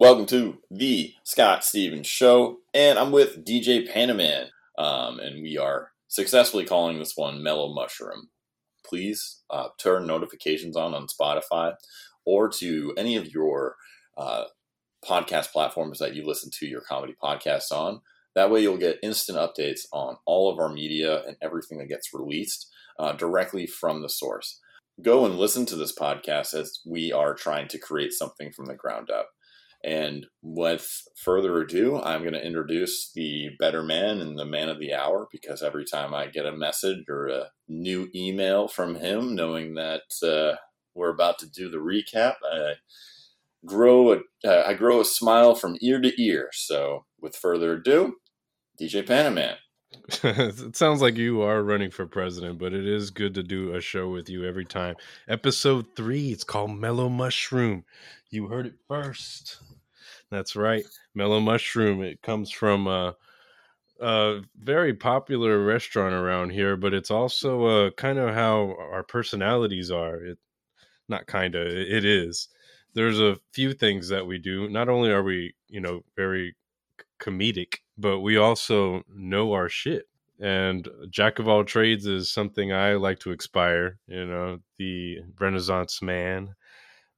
Welcome to the Scott Stevens Show, and I'm with DJ Panaman, um, and we are successfully calling this one Mellow Mushroom. Please uh, turn notifications on on Spotify or to any of your uh, podcast platforms that you listen to your comedy podcasts on. That way, you'll get instant updates on all of our media and everything that gets released uh, directly from the source. Go and listen to this podcast as we are trying to create something from the ground up. And with further ado, I'm going to introduce the better man and the man of the hour because every time I get a message or a new email from him, knowing that uh, we're about to do the recap, I grow a uh, I grow a smile from ear to ear. So, with further ado, DJ Panaman. it sounds like you are running for president, but it is good to do a show with you every time. Episode three, it's called Mellow Mushroom. You heard it first. That's right, Mellow Mushroom. It comes from a, a very popular restaurant around here, but it's also uh, kind of how our personalities are. It not kind of, it is. There's a few things that we do. Not only are we, you know, very comedic, but we also know our shit. And jack of all trades is something I like to aspire. You know, the Renaissance man.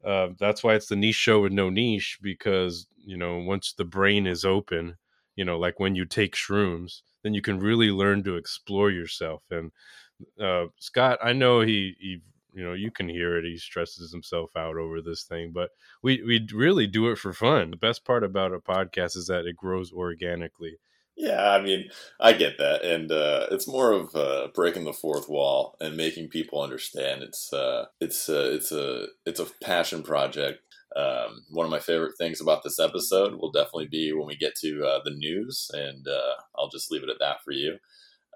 Uh, that's why it's the niche show with no niche because you know once the brain is open, you know, like when you take shrooms, then you can really learn to explore yourself. And uh, Scott, I know he he you know you can hear it he stresses himself out over this thing but we we really do it for fun the best part about a podcast is that it grows organically yeah i mean i get that and uh, it's more of uh, breaking the fourth wall and making people understand it's uh, it's uh, it's a it's a passion project um, one of my favorite things about this episode will definitely be when we get to uh, the news and uh, i'll just leave it at that for you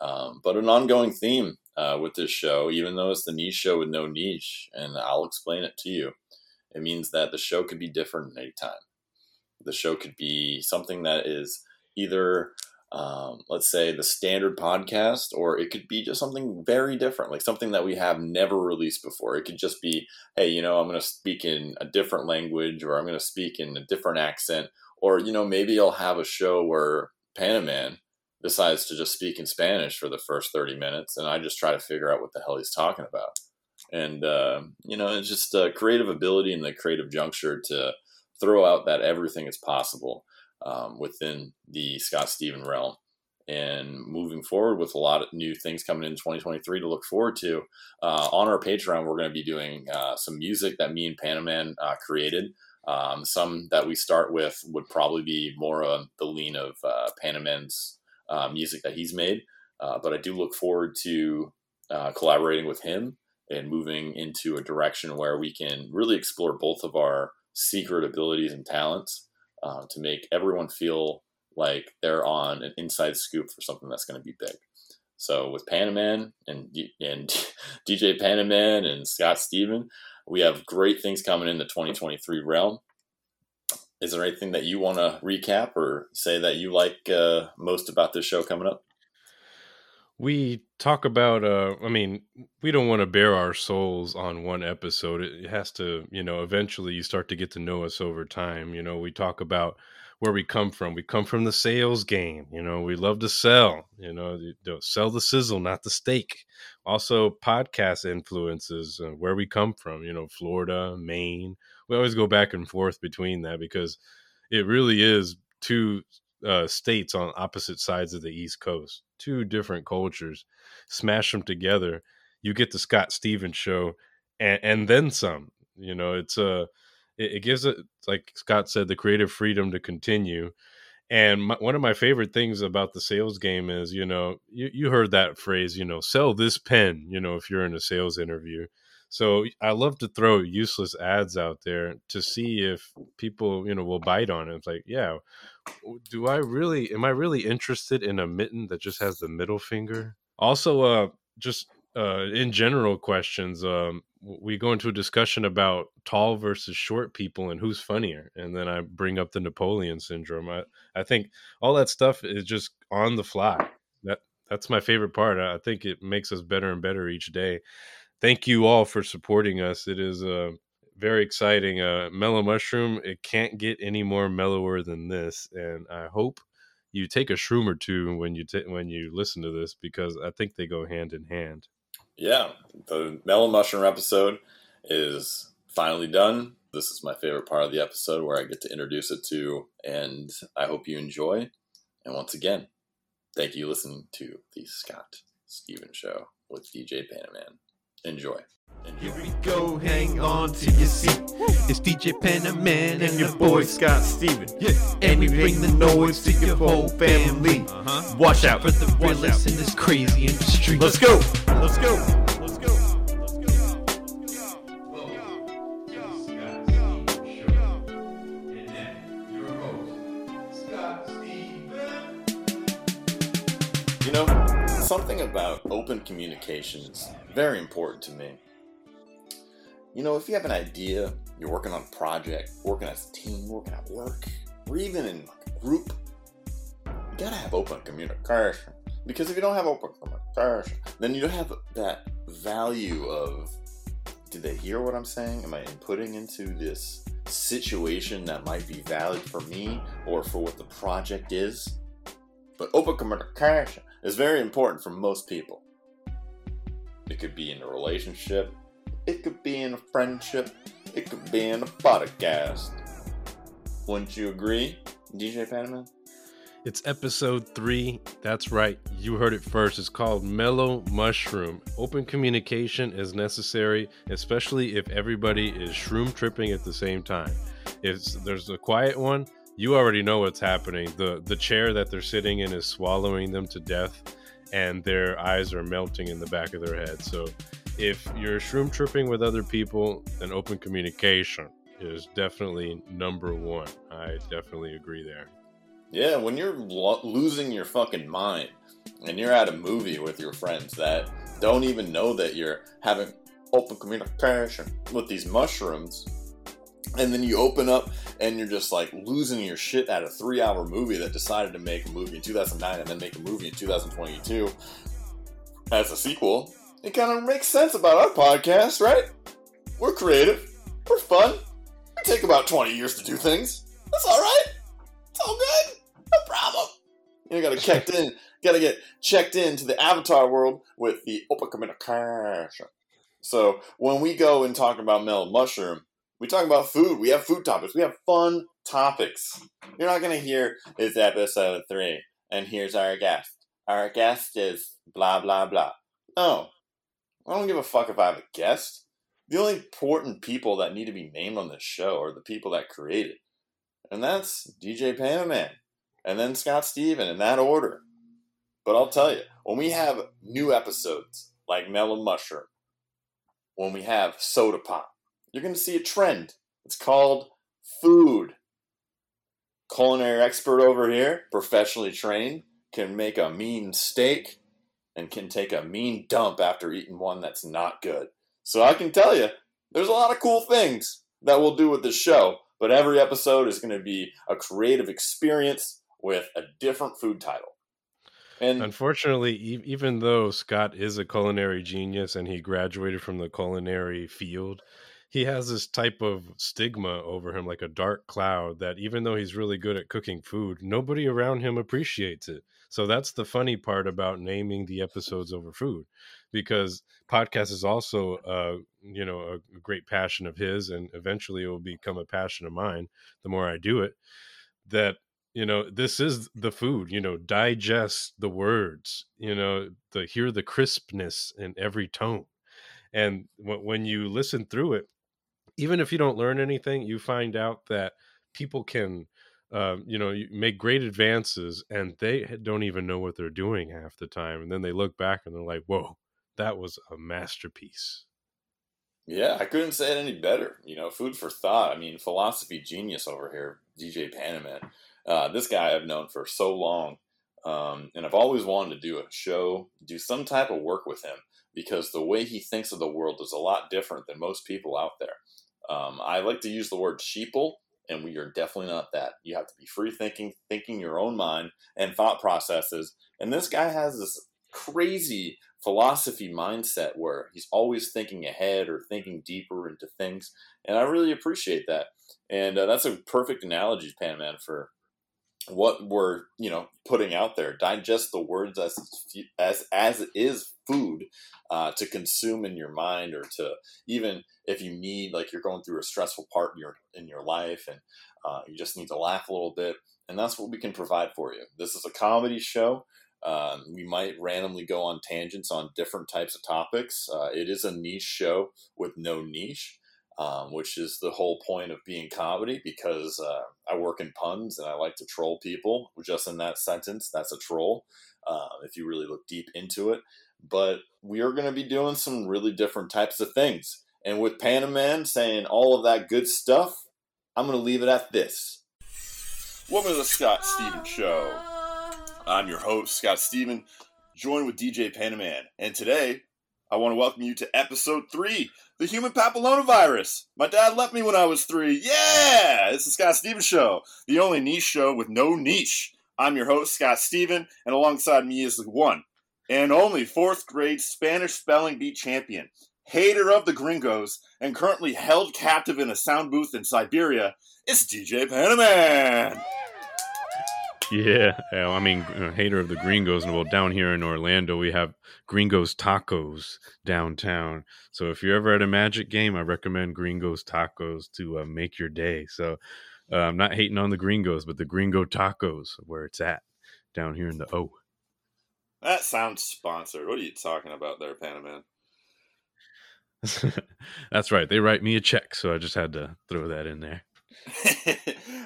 um, but an ongoing theme uh, with this show, even though it's the niche show with no niche, and I'll explain it to you. It means that the show could be different at any time. The show could be something that is either, um, let's say, the standard podcast, or it could be just something very different, like something that we have never released before. It could just be, hey, you know, I'm going to speak in a different language, or I'm going to speak in a different accent, or, you know, maybe I'll have a show where Panaman decides to just speak in Spanish for the first 30 minutes, and I just try to figure out what the hell he's talking about. And, uh, you know, it's just creative ability and the creative juncture to throw out that everything is possible um, within the Scott Steven realm. And moving forward with a lot of new things coming in 2023 to look forward to. Uh, on our Patreon, we're going to be doing uh, some music that me and Panaman uh, created. Um, some that we start with would probably be more of the lean of uh, Panaman's uh, music that he's made. Uh, but I do look forward to uh, collaborating with him and moving into a direction where we can really explore both of our secret abilities and talents uh, to make everyone feel like they're on an inside scoop for something that's going to be big. So with Panaman and and DJ Panaman and Scott Steven, we have great things coming in the 2023 realm is there anything that you want to recap or say that you like uh, most about this show coming up? We talk about, uh, I mean, we don't want to bare our souls on one episode. It has to, you know, eventually you start to get to know us over time. You know, we talk about where we come from. We come from the sales game. You know, we love to sell. You know, sell the sizzle, not the steak. Also, podcast influences, uh, where we come from. You know, Florida, Maine, we always go back and forth between that because it really is two uh, states on opposite sides of the East Coast, two different cultures. Smash them together, you get the Scott Stevens show, and, and then some. You know, it's a uh, it, it gives it like Scott said the creative freedom to continue. And my, one of my favorite things about the sales game is, you know, you, you heard that phrase, you know, sell this pen, you know, if you're in a sales interview so I love to throw useless ads out there to see if people, you know, will bite on it. It's like, yeah, do I really am I really interested in a mitten that just has the middle finger? Also, uh just uh in general questions, um we go into a discussion about tall versus short people and who's funnier and then i bring up the napoleon syndrome i, I think all that stuff is just on the fly that that's my favorite part i think it makes us better and better each day thank you all for supporting us. It is uh, very exciting. Uh, mellow mushroom. It can't get any more mellower than this, and I hope you take a shroom or two when you t- when you listen to this because I think they go hand in hand. Yeah, the mellow mushroom episode is finally done. This is my favorite part of the episode where I get to introduce it to, and I hope you enjoy. And once again, thank you listening to the Scott Stevens Show with DJ Panaman. Enjoy. Enjoy. Here we go, hang on to your seat. It's DJ Panaman and your boy Scott Steven. Yeah, and we bring the noise to your whole family. Uh-huh. Watch out for the realest in this crazy industry. Let's go. Let's go. Communication is very important to me. You know, if you have an idea, you're working on a project, working as a team, working at work, or even in like a group, you gotta have open communication. Because if you don't have open communication, then you don't have that value of did they hear what I'm saying? Am I inputting into this situation that might be valid for me or for what the project is? But open communication is very important for most people. It could be in a relationship, it could be in a friendship, it could be in a podcast. Wouldn't you agree, DJ Panaman? It's episode three. That's right. You heard it first. It's called Mellow Mushroom. Open communication is necessary, especially if everybody is shroom tripping at the same time. If there's a quiet one, you already know what's happening. The the chair that they're sitting in is swallowing them to death and their eyes are melting in the back of their head. So if you're shroom tripping with other people, then open communication is definitely number one. I definitely agree there. Yeah, when you're lo- losing your fucking mind and you're at a movie with your friends that don't even know that you're having open communication with these mushrooms, and then you open up and you're just like losing your shit at a three hour movie that decided to make a movie in 2009 and then make a movie in 2022 as a sequel, it kind of makes sense about our podcast, right? We're creative, we're fun, we take about 20 years to do things. That's alright. It's all good. No problem. You gotta checked in, gotta get checked into the avatar world with the open communication. So when we go and talk about mellow mushroom, we talk about food. We have food topics. We have fun topics. You're not gonna hear it's episode three, and here's our guest. Our guest is blah blah blah. No, I don't give a fuck if I have a guest. The only important people that need to be named on this show are the people that create it, and that's DJ Panaman, and then Scott Steven in that order. But I'll tell you, when we have new episodes like Mellow Mushroom, when we have Soda Pop, you're going to see a trend. It's called food. Culinary expert over here, professionally trained, can make a mean steak and can take a mean dump after eating one that's not good. So I can tell you, there's a lot of cool things that we'll do with this show, but every episode is going to be a creative experience with a different food title. And unfortunately, even though Scott is a culinary genius and he graduated from the culinary field, he has this type of stigma over him, like a dark cloud, that even though he's really good at cooking food, nobody around him appreciates it. So that's the funny part about naming the episodes over food, because podcast is also, uh, you know, a great passion of his, and eventually it will become a passion of mine. The more I do it, that you know this is the food you know digest the words you know the hear the crispness in every tone and when you listen through it even if you don't learn anything you find out that people can um, you know make great advances and they don't even know what they're doing half the time and then they look back and they're like whoa that was a masterpiece yeah i couldn't say it any better you know food for thought i mean philosophy genius over here dj panaman uh, this guy I've known for so long, um, and I've always wanted to do a show, do some type of work with him because the way he thinks of the world is a lot different than most people out there. Um, I like to use the word sheeple, and we are definitely not that. You have to be free thinking, thinking your own mind and thought processes. And this guy has this crazy philosophy mindset where he's always thinking ahead or thinking deeper into things. And I really appreciate that. And uh, that's a perfect analogy, Panaman, for what we're you know putting out there. Digest the words as as as is food uh, to consume in your mind, or to even if you need like you're going through a stressful part in your in your life, and uh, you just need to laugh a little bit, and that's what we can provide for you. This is a comedy show. Um, we might randomly go on tangents on different types of topics. Uh, it is a niche show with no niche um, which is the whole point of being comedy because uh, I work in puns and I like to troll people. Just in that sentence, that's a troll uh, if you really look deep into it. But we are going to be doing some really different types of things. And with Panaman saying all of that good stuff, I'm going to leave it at this. Welcome to the Scott Stevens Show. I'm your host, Scott Steven, joined with DJ Panaman. And today, I want to welcome you to episode three the human papillomavirus. My dad left me when I was three. Yeah! It's the Scott Stevens Show, the only niche show with no niche. I'm your host, Scott Steven, and alongside me is the one and only fourth grade Spanish spelling bee champion, hater of the gringos, and currently held captive in a sound booth in Siberia. It's DJ Panaman. Yeah, I mean, hater of the gringos. And well, down here in Orlando, we have Gringos Tacos downtown. So if you're ever at a Magic game, I recommend Gringos Tacos to uh, make your day. So uh, I'm not hating on the gringos, but the Gringo Tacos, where it's at down here in the O. That sounds sponsored. What are you talking about there, Panaman? That's right. They write me a check, so I just had to throw that in there.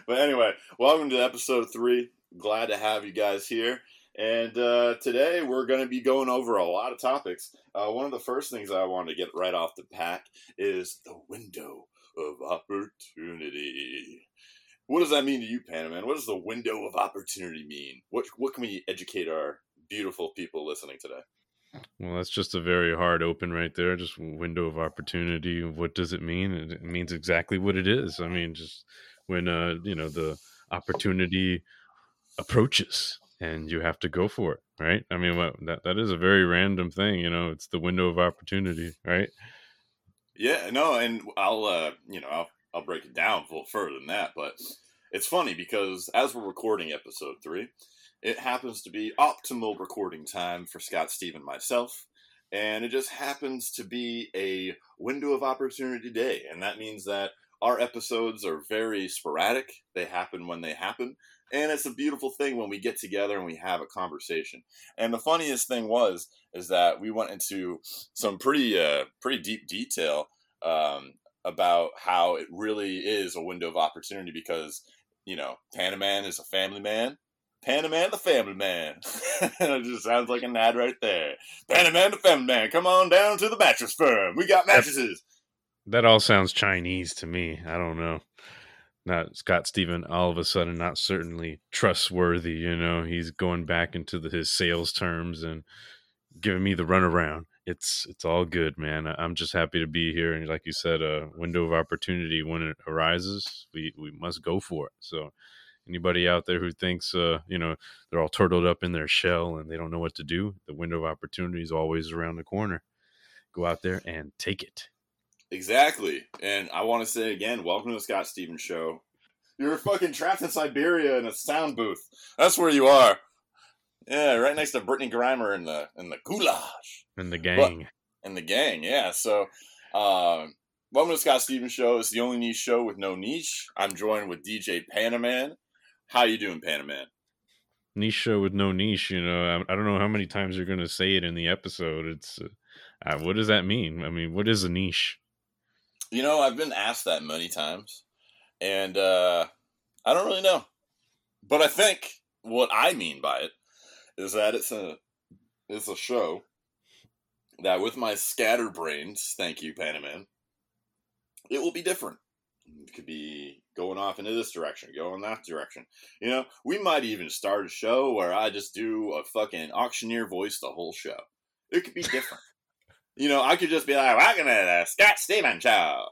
but anyway, welcome to episode three glad to have you guys here. And uh, today we're going to be going over a lot of topics. Uh, one of the first things I want to get right off the pack is the window of opportunity. What does that mean to you, Panaman? What does the window of opportunity mean? What what can we educate our beautiful people listening today? Well, that's just a very hard open right there. Just window of opportunity. What does it mean? It means exactly what it is. I mean, just when uh, you know the opportunity approaches and you have to go for it right? I mean what, that that is a very random thing you know it's the window of opportunity right? Yeah no and i'll uh you know i'll, I'll break it down a little further than that but it's funny because as we're recording episode three it happens to be optimal recording time for scott steve and myself and it just happens to be a window of opportunity day and that means that our episodes are very sporadic. They happen when they happen and it's a beautiful thing when we get together and we have a conversation. And the funniest thing was is that we went into some pretty uh, pretty deep detail um, about how it really is a window of opportunity because you know panaman is a family man. Panaman the family man. It just sounds like an ad right there. Panaman the family man come on down to the mattress firm. We got mattresses. that all sounds chinese to me. I don't know not Scott Steven all of a sudden not certainly trustworthy. You know, he's going back into the, his sales terms and giving me the runaround. It's it's all good, man. I'm just happy to be here, and like you said, a window of opportunity when it arises, we we must go for it. So, anybody out there who thinks, uh, you know, they're all turtled up in their shell and they don't know what to do, the window of opportunity is always around the corner. Go out there and take it. Exactly. And I want to say again, welcome to the Scott Stevens Show. You're fucking trapped in Siberia in a sound booth. That's where you are. Yeah, right next to Brittney Griner in the in the goulash. And the gang. and the gang, yeah. So um welcome to the Scott Stevens Show. It's the only niche show with no niche. I'm joined with DJ Panaman. How you doing, Panaman? Niche show with no niche. You know, I, I don't know how many times you're going to say it in the episode. It's uh, what does that mean? I mean, what is a niche? You know, I've been asked that many times, and uh, I don't really know. But I think what I mean by it is that it's a it's a show that, with my scatterbrains, thank you, Panaman, it will be different. It could be going off into this direction, going that direction. You know, we might even start a show where I just do a fucking auctioneer voice the whole show. It could be different. You know, I could just be like, welcome to the Scott Stevens Show.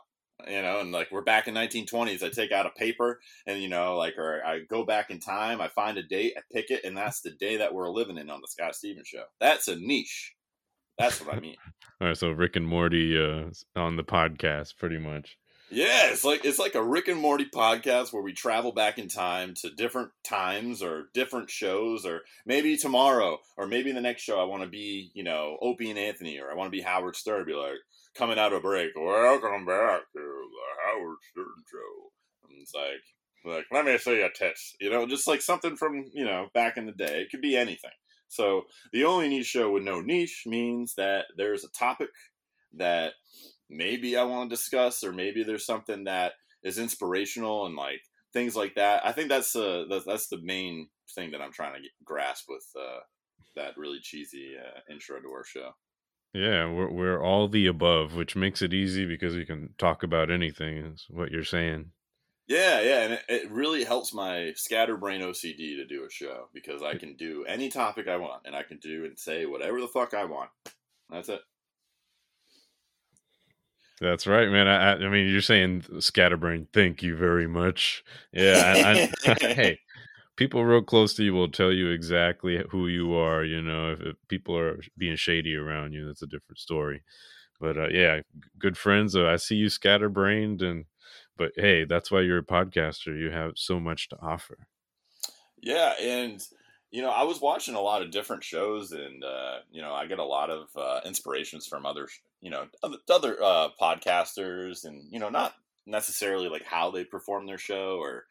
you know, and like we're back in 1920s. I take out a paper and you know, like, or I go back in time. I find a date, I pick it, and that's the day that we're living in on the Scott Stevens show. That's a niche. That's what I mean. All right, so Rick and Morty uh, on the podcast, pretty much. Yeah, it's like it's like a Rick and Morty podcast where we travel back in time to different times or different shows, or maybe tomorrow, or maybe the next show I want to be, you know, Opie and Anthony, or I want to be Howard Stern, be like coming out of a break, welcome back to the Howard Stern show. And it's like, like let me see your tits, you know, just like something from you know back in the day. It could be anything. So the only niche show with no niche means that there's a topic that maybe I want to discuss, or maybe there's something that is inspirational and like things like that. I think that's uh that's, that's the main thing that I'm trying to get, grasp with uh, that really cheesy uh, intro to our show. Yeah, we're we're all the above, which makes it easy because we can talk about anything. Is what you're saying. Yeah, yeah, and it, it really helps my scatterbrain OCD to do a show because I can do any topic I want and I can do and say whatever the fuck I want. That's it. That's right, man. I, I mean, you're saying scatterbrain. Thank you very much. Yeah, I, I, hey, people real close to you will tell you exactly who you are. You know, if, if people are being shady around you, that's a different story. But uh, yeah, good friends. Uh, I see you scatterbrained, and but hey, that's why you're a podcaster. You have so much to offer. Yeah, and you know, I was watching a lot of different shows, and uh, you know, I get a lot of uh, inspirations from other, you know, other, uh, podcasters, and you know, not necessarily like how they perform their show, or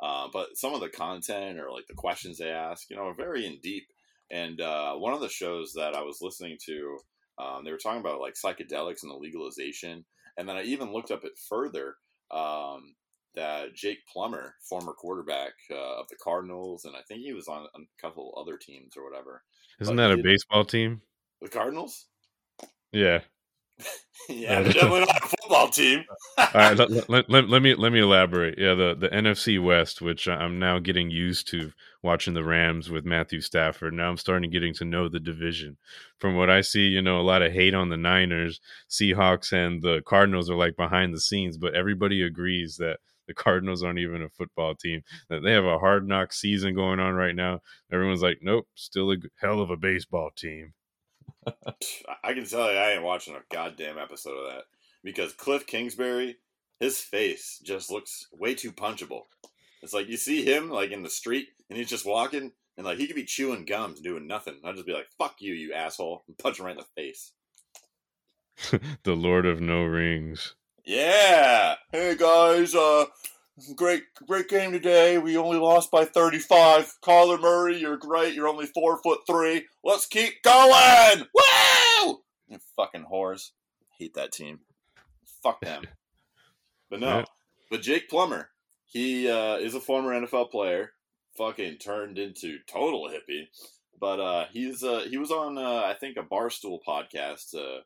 uh, but some of the content or like the questions they ask, you know, are very in deep. And uh, one of the shows that I was listening to, um, they were talking about like psychedelics and the legalization, and then I even looked up it further. Um, that Jake Plummer, former quarterback uh, of the Cardinals, and I think he was on a couple other teams or whatever. Isn't But that a baseball team? The Cardinals? Yeah. yeah, definitely not a football team. All right, let, let, let, let me let me elaborate. Yeah, the the NFC West, which I'm now getting used to watching the Rams with Matthew Stafford. Now I'm starting getting to know the division. From what I see, you know, a lot of hate on the Niners, Seahawks, and the Cardinals are like behind the scenes, but everybody agrees that the Cardinals aren't even a football team. That they have a hard knock season going on right now. Everyone's like, nope, still a hell of a baseball team. I can tell you, I ain't watching a goddamn episode of that because Cliff Kingsbury, his face just looks way too punchable. It's like you see him like in the street and he's just walking and like he could be chewing gums doing nothing. I'd just be like, "Fuck you, you asshole!" and punch him right in the face. the Lord of No Rings. Yeah. Hey guys, uh great great game today. We only lost by 35. Kyler Murray, you're great. You're only four foot three. Let's keep going. Woo! You fucking whores. Hate that team. Fuck them. But no. But Jake Plummer, he uh, is a former NFL player. Fucking turned into total hippie. But uh, he's uh, he was on uh, I think a Barstool podcast uh,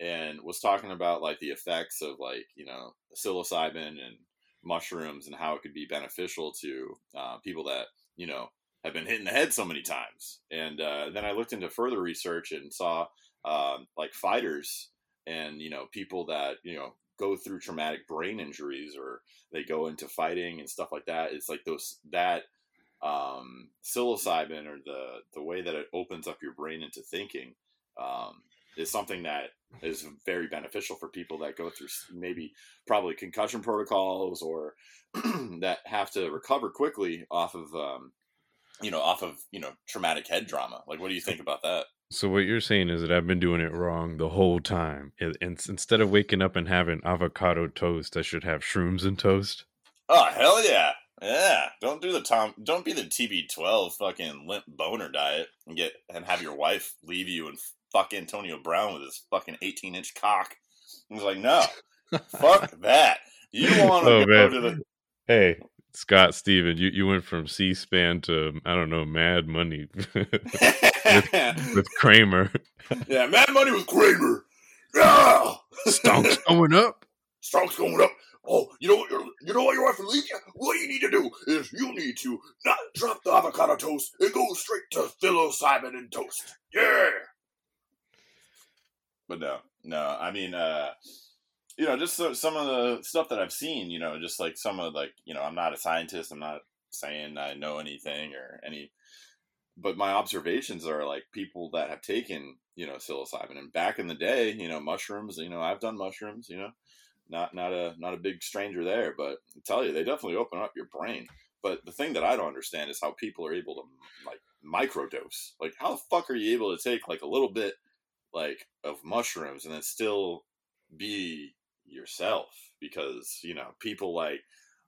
and was talking about like the effects of like you know psilocybin and mushrooms and how it could be beneficial to uh, people that you know have been hit in the head so many times. And uh, then I looked into further research and saw um, like fighters and you know people that you know go through traumatic brain injuries or they go into fighting and stuff like that. It's like those that um, psilocybin or the the way that it opens up your brain into thinking um, is something that is very beneficial for people that go through maybe probably concussion protocols or that have to recover quickly off of um, you know off of you know traumatic head trauma. Like, what do you think about that? So what you're saying is that I've been doing it wrong the whole time. And and instead of waking up and having avocado toast, I should have shrooms and toast. Oh hell yeah, yeah! Don't do the Tom. Don't be the TB12 fucking limp boner diet and get and have your wife leave you and fuck Antonio Brown with his fucking 18 inch cock. He's like, no, fuck that. You want to Oh, go man. to the Hey, Scott Steven, you, you went from C-SPAN to I don't know, Mad Money with Cramer. yeah, Mad Money with Cramer. Yeah, Stonks going up. Strong's going up. Oh, you know what? Your, you know what your wife will leave you. What you need to do is you need to not drop the avocado toast and go straight to psilocybin and toast. Yeah. But no, no. I mean, uh, you know, just so, some of the stuff that I've seen, you know, just like some of like, you know, I'm not a scientist. I'm not saying I know anything or any, but my observations are like people that have taken, you know, psilocybin and back in the day, you know, mushrooms, you know, I've done mushrooms, you know, not, not a, not a big stranger there, but I tell you, they definitely open up your brain. But the thing that I don't understand is how people are able to like microdose. Like, how the fuck are you able to take like a little bit like of mushrooms and then still be yourself? Because you know people like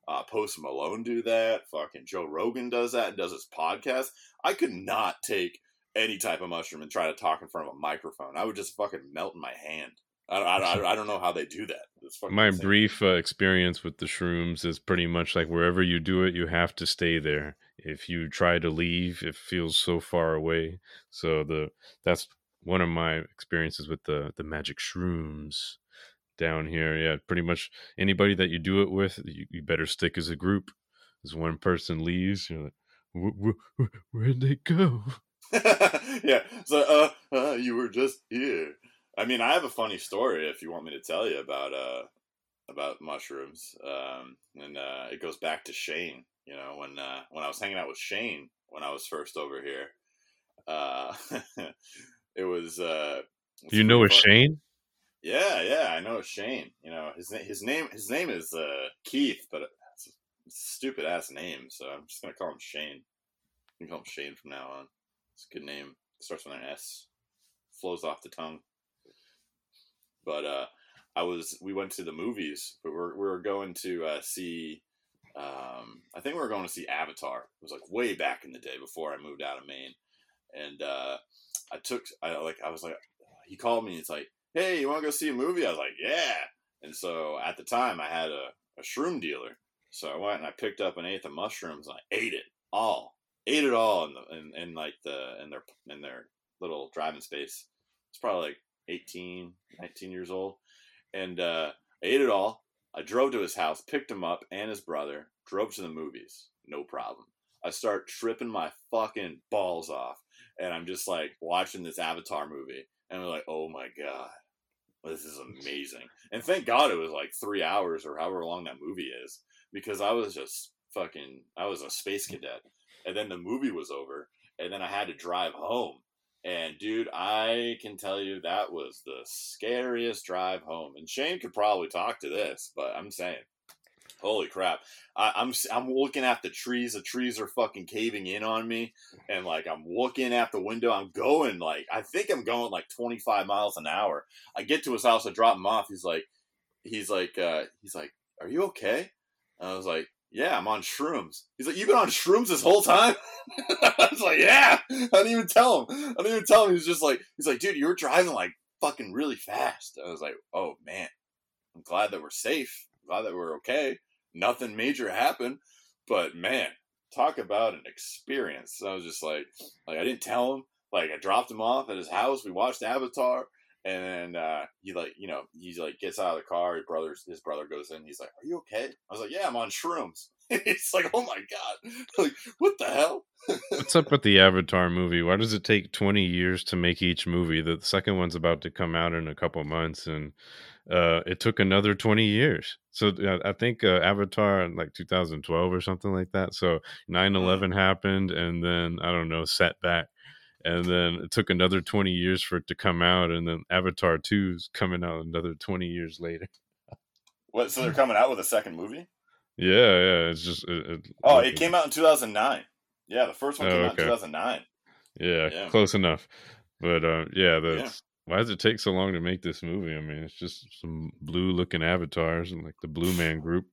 uh, Post Malone do that. Fucking Joe Rogan does that and does his podcast. I could not take any type of mushroom and try to talk in front of a microphone. I would just fucking melt in my hand. I, I, I don't know how they do that. My insane. brief uh, experience with the shrooms is pretty much like wherever you do it, you have to stay there. If you try to leave, it feels so far away. So the that's one of my experiences with the the magic shrooms down here. Yeah, pretty much anybody that you do it with, you, you better stick as a group. As one person leaves, you're like, where'd they go? yeah, so uh, uh, you were just here. I mean, I have a funny story if you want me to tell you about uh about mushrooms. Um, and uh, it goes back to Shane. You know, when uh, when I was hanging out with Shane when I was first over here, uh, it was. Uh, you know a Shane? Yeah, yeah, I know a Shane. You know his his name his name is uh, Keith, but it's a stupid ass name, so I'm just gonna call him Shane. You can call him Shane from now on. It's a good name. It starts with an S. Flows off the tongue. But uh, I was we went to the movies, but we're we were going to uh, see. Um, I think we were going to see Avatar. It was like way back in the day before I moved out of Maine, and uh, I took I like I was like he called me. And it's like, hey, you want to go see a movie? I was like, yeah. And so at the time, I had a, a shroom dealer, so I went and I picked up an eighth of mushrooms and I ate it all, ate it all in the in, in like the in their in their little driving space. It's probably like 18, 19 years old. And uh, I ate it all. I drove to his house, picked him up and his brother, drove to the movies. No problem. I start tripping my fucking balls off. And I'm just like watching this Avatar movie. And I'm like, oh my God, this is amazing. And thank God it was like three hours or however long that movie is. Because I was just fucking, I was a space cadet. And then the movie was over. And then I had to drive home and dude, I can tell you that was the scariest drive home. And Shane could probably talk to this, but I'm saying, holy crap! I, am I'm, I'm looking at the trees. The trees are fucking caving in on me, and like I'm looking at the window. I'm going like I think I'm going like 25 miles an hour. I get to his house. I drop him off. He's like, he's like, uh, he's like, "Are you okay?" And I was like, yeah, I'm on shrooms. He's like, you've been on shrooms this whole time? I was like, yeah. I didn't even tell him. I didn't even tell him. He's just like, he's like, dude, you were driving like fucking really fast. I was like, oh man, I'm glad that we're safe. I'm glad that we're okay. Nothing major happened, but man, talk about an experience. I was just like, like I didn't tell him. Like I dropped him off at his house. We watched Avatar. And then uh, he like, you know, he's like gets out of the car. His brother's his brother goes in. He's like, "Are you okay?" I was like, "Yeah, I'm on shrooms." It's like, "Oh my god!" like, what the hell? What's up with the Avatar movie? Why does it take 20 years to make each movie? The second one's about to come out in a couple months, and uh, it took another 20 years. So uh, I think uh, Avatar in like 2012 or something like that. So 9 11 mm-hmm. happened, and then I don't know, setback and then it took another 20 years for it to come out and then avatar 2 is coming out another 20 years later what so they're coming out with a second movie yeah yeah it's just it, it, oh it came out in 2009 yeah the first one came oh, okay. out in 2009 yeah, yeah, close enough but uh, yeah the yeah. why does it take so long to make this movie i mean it's just some blue looking avatars and like the blue man group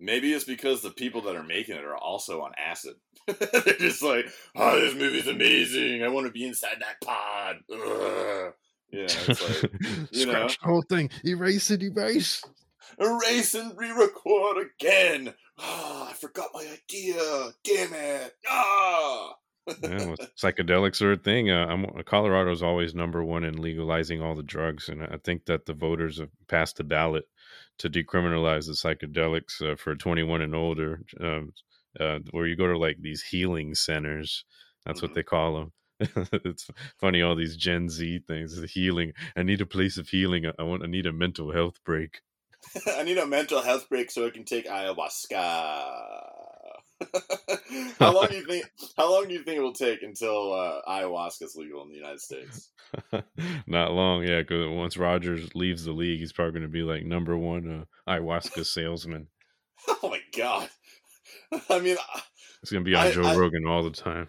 Maybe it's because the people that are making it are also on acid. They're just like, oh, this movie's amazing. I want to be inside that pod. Ugh. Yeah, it's like, you know, the whole thing. Erase it, erase. Erase and re-record again. Oh, I forgot my idea. Damn it. Ah. yeah, well, psychedelics are a thing. Uh, I'm, Colorado's always number one in legalizing all the drugs, and I think that the voters have passed the ballot to decriminalize the psychedelics uh, for 21 and older, um, uh, where you go to like these healing centers. That's mm-hmm. what they call them. it's funny all these Gen Z things. The healing. I need a place of healing. I want. I need a mental health break. I need a mental health break so I can take ayahuasca. how long do you think? How long do you think it will take until uh, ayahuasca is legal in the United States? Not long, yeah. Because once Rodgers leaves the league, he's probably going to be like number one uh, ayahuasca salesman. Oh my god! I mean, It's going to be on I- Joe I- Rogan all the time.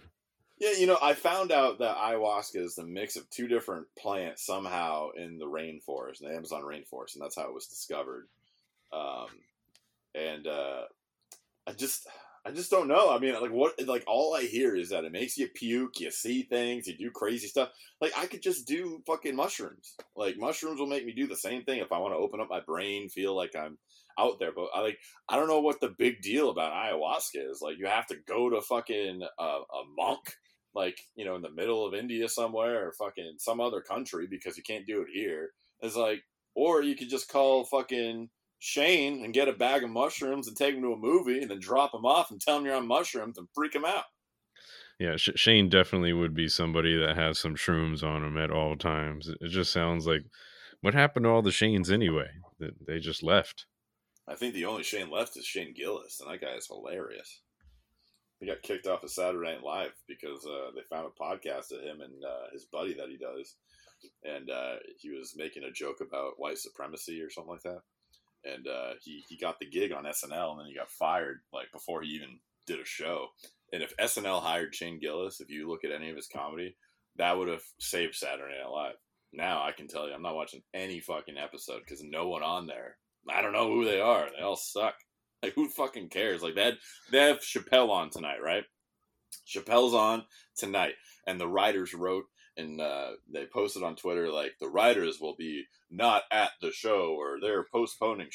Yeah, you know, I found out that ayahuasca is the mix of two different plants somehow in the rainforest, the Amazon rainforest, and that's how it was discovered. Um, and uh, I just, I just don't know. I mean, like what? Like all I hear is that it makes you puke, you see things, you do crazy stuff. Like I could just do fucking mushrooms. Like mushrooms will make me do the same thing if I want to open up my brain, feel like I'm out there. But I like, I don't know what the big deal about ayahuasca is. Like you have to go to fucking uh, a monk, like you know, in the middle of India somewhere or fucking some other country because you can't do it here. It's like, or you could just call fucking Shane and get a bag of mushrooms and take him to a movie and then drop him off and tell him you're on mushrooms and freak him out. Yeah, Sh- Shane definitely would be somebody that has some shrooms on him at all times. It it just sounds like what happened to all the Shanes anyway? They just left. I think the only Shane left is Shane Gillis, and that guy is hilarious. He got kicked off of Saturday Night Live because uh, they found a podcast of him and uh, his buddy that he does, and uh, he was making a joke about white supremacy or something like that. And uh, he he got the gig on SNL, and then he got fired like before he even did a show. And if SNL hired Shane Gillis, if you look at any of his comedy, that would have saved Saturday Night Live. Now I can tell you, I'm not watching any fucking episode because no one on there. I don't know who they are. They all suck. Like who fucking cares? Like that. They have Chappelle on tonight, right? Chappelle's on tonight, and the writers wrote and uh, they posted on Twitter like the writers will be not at the show or they're postponing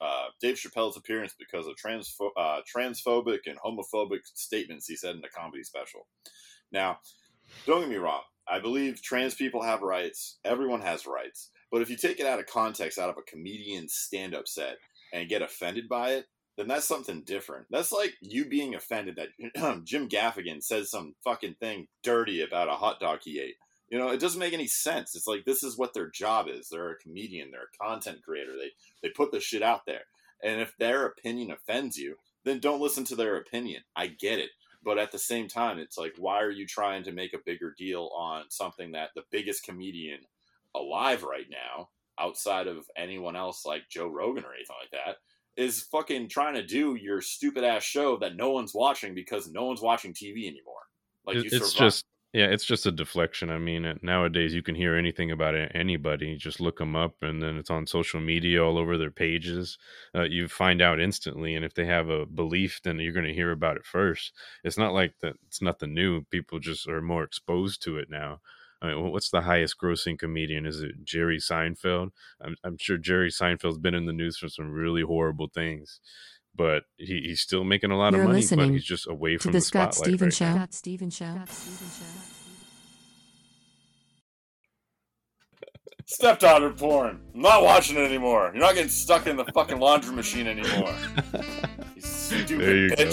uh, Dave Chappelle's appearance because of transpho- uh, transphobic and homophobic statements he said in a comedy special. Now, don't get me wrong. I believe trans people have rights. Everyone has rights. But if you take it out of context, out of a comedian's stand-up set, and get offended by it, then that's something different. That's like you being offended that Jim Gaffigan says some fucking thing dirty about a hot dog he ate. You know, it doesn't make any sense. It's like this is what their job is. They're a comedian. They're a content creator. They they put the shit out there. And if their opinion offends you, then don't listen to their opinion. I get it. But at the same time, it's like, why are you trying to make a bigger deal on something that the biggest comedian alive right now, outside of anyone else like Joe Rogan or anything like that, is fucking trying to do your stupid ass show that no one's watching because no one's watching TV anymore. Like you it's survive. just yeah, it's just a deflection. I mean, nowadays you can hear anything about anybody. You just look them up, and then it's on social media all over their pages. Uh, you find out instantly, and if they have a belief, then you're going to hear about it first. It's not like that. It's nothing new. People just are more exposed to it now. I mean, what's the highest grossing comedian? Is it Jerry Seinfeld? I'm, I'm sure Jerry Seinfeld's been in the news for some really horrible things, but he, he's still making a lot You're of money. But he's just away to from the the, Scott spotlight Stevens right now. Show. Scott Stevens Show. stepdaughter porn. I'm not watching it anymore. You're not getting stuck in the fucking laundry machine anymore. You stupid There you go.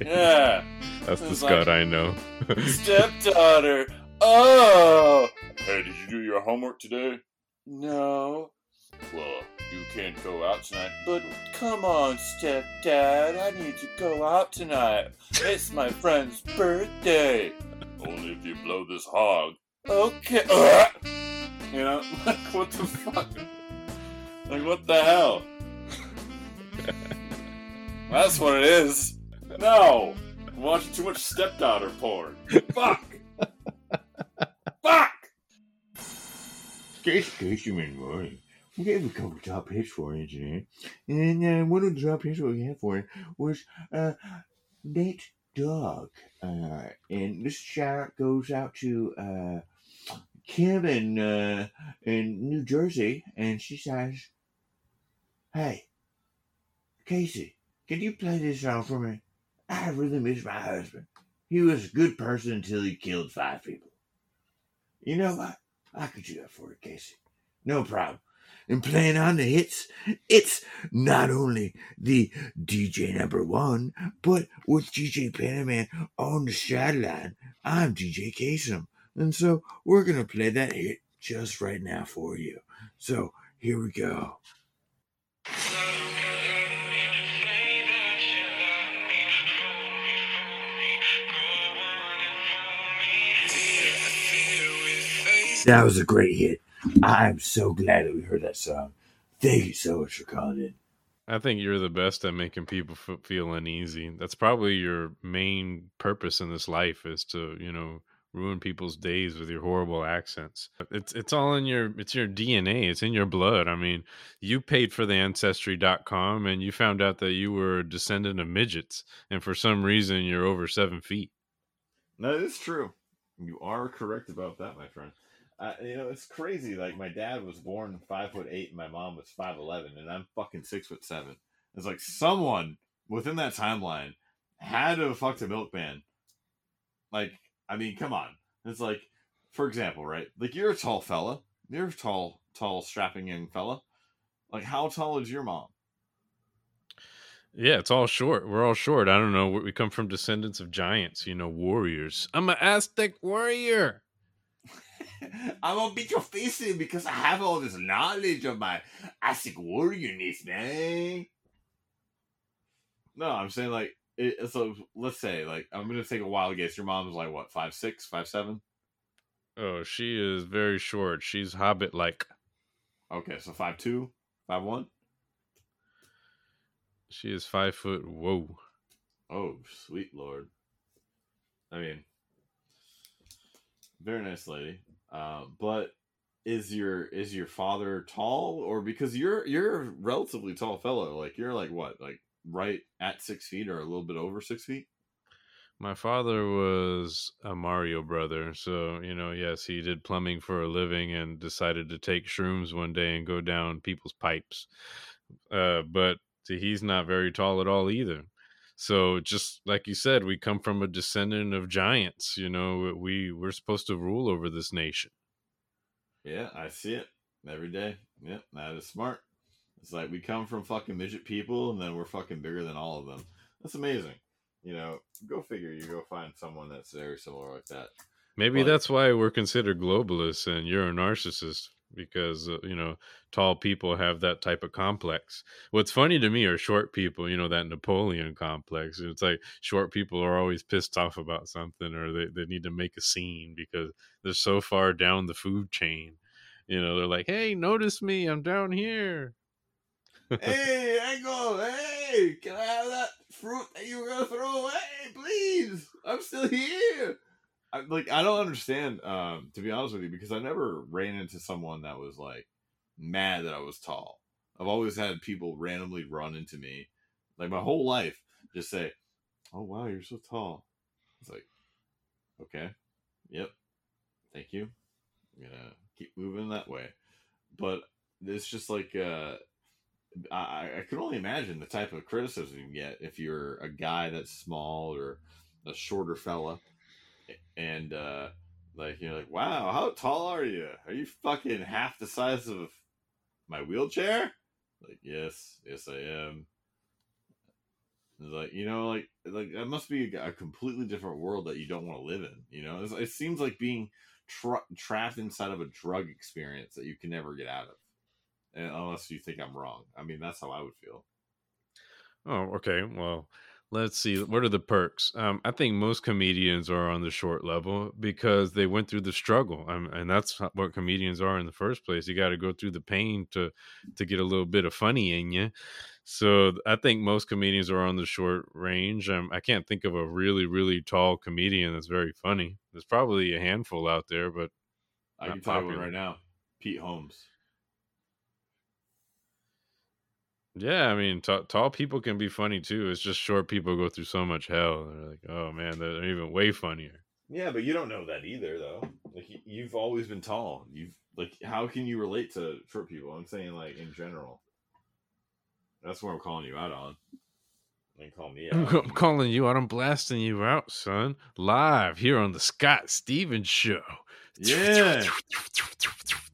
Yeah. That's the It's Scott like- I know. Stepdaughter. Oh. Hey, did you do your homework today? No. Well, you can't go out tonight. But come on, stepdad. I need to go out tonight. It's my friend's birthday. Only if you blow this hog. Okay. You know, like what the fuck? Like what the hell? That's what it is. No, I'm watching too much stepdaughter porn. Fuck. Fuck. Case, Caseyman morning. We gave a couple top hits for you today. And uh, one of the top hits we had for you was uh, Nate Dogg. Uh, and this shout goes out to uh, Kim in, uh, in New Jersey. And she says, Hey, Casey, can you play this song for me? I really miss my husband. He was a good person until he killed five people. You know what? I could do that for you, Casey. No problem. And playing on the hits, it's not only the DJ number one, but with DJ Panaman on the sideline, I'm DJ Kasem. And so we're going to play that hit just right now for you. So here we go. That was a great hit. I'm so glad that we heard that song. Thank you so much for calling in. I think you're the best at making people f- feel uneasy. That's probably your main purpose in this life is to, you know, ruin people's days with your horrible accents. It's it's all in your it's your DNA. It's in your blood. I mean, you paid for the ancestry.com and you found out that you were a descendant of midgets and for some reason you're over 7 feet. No, it's true. You are correct about that, my friend. Uh, you know, it's crazy. Like my dad was born five foot eight, and my mom was five eleven, and I'm fucking six foot seven. It's like someone within that timeline had to have fucked a milkman. Like, I mean, come on. It's like, for example, right? Like you're a tall fella. You're a tall, tall, strapping young fella. Like, how tall is your mom? Yeah, it's all short. We're all short. I don't know. We come from descendants of giants, you know, warriors. I'm an Aztec warrior. I'm gonna beat your face in because I have all this knowledge of my Aztec warriorness, man. No, I'm saying like, it, so let's say like I'm gonna take a wild guess. Your mom's like what, five six, five seven? Oh, she is very short. She's hobbit like. Okay, so five two, five one. She is five foot. Whoa. Oh, sweet lord. I mean, very nice lady. Uh, but is your is your father tall or because you're you're a relatively tall fellow? Like you're like what, like right at six feet or a little bit over six feet? My father was a Mario brother, so you know, yes, he did plumbing for a living and decided to take shrooms one day and go down people's pipes. Uh, but he's not very tall at all either. So just like you said, we come from a descendant of giants. You know, we we're supposed to rule over this nation. Yeah, I see it every day. Yep, that is smart. It's like we come from fucking midget people, and then we're fucking bigger than all of them. That's amazing. You know, go figure. You go find someone that's very similar like that. Maybe But- that's why we're considered globalists and you're a narcissist because uh, you know tall people have that type of complex. What's funny to me are short people, you know that Napoleon complex. It's like short people are always pissed off about something or they, they need to make a scene because they're so far down the food chain. You know, they're like, "Hey, notice me. I'm down here." hey, Angle, hey, can I have that fruit that you were gonna throw away, please? I'm still here. I, like, I don't understand, um, to be honest with you, because I never ran into someone that was like mad that I was tall. I've always had people randomly run into me, like my whole life, just say, "Oh wow, you're so tall." It's like, okay, yep, thank you. I'm gonna keep moving that way, but it's just like uh I, I can only imagine the type of criticism you get if you're a guy that's small or a shorter fella, and uh, like you're like, wow, how tall are you? Are you fucking half the size of my wheelchair? Like, yes, yes, I am. It's like you know, like like that must be a, completely different world that you don't want to live in. You know, It's- it seems like being tra- trapped inside of a drug experience that you can never get out of and unless you think I'm wrong. I mean, that's how I would feel. Oh, okay. Well, let's see. What are the perks? Um, I think most comedians are on the short level because they went through the struggle, um, and that's what comedians are in the first place. You got to go through the pain to to get a little bit of funny in you. So I think most comedians are on the short range. Um, I can't think of a really really tall comedian that's very funny. There's probably a handful out there, but I can tell you one right now. Pete Holmes. Yeah, I mean, t- tall people can be funny too. It's just short people go through so much hell. They're like, oh man, they're even way funnier. Yeah, but you don't know that either, though. Like you've always been tall. You've like, how can you relate to short people? I'm saying like in general. That's what I'm calling you out on. And call me I'm, out. I'm calling you out. I'm blasting you out, son. Live here on the Scott Stevens Show. Yeah.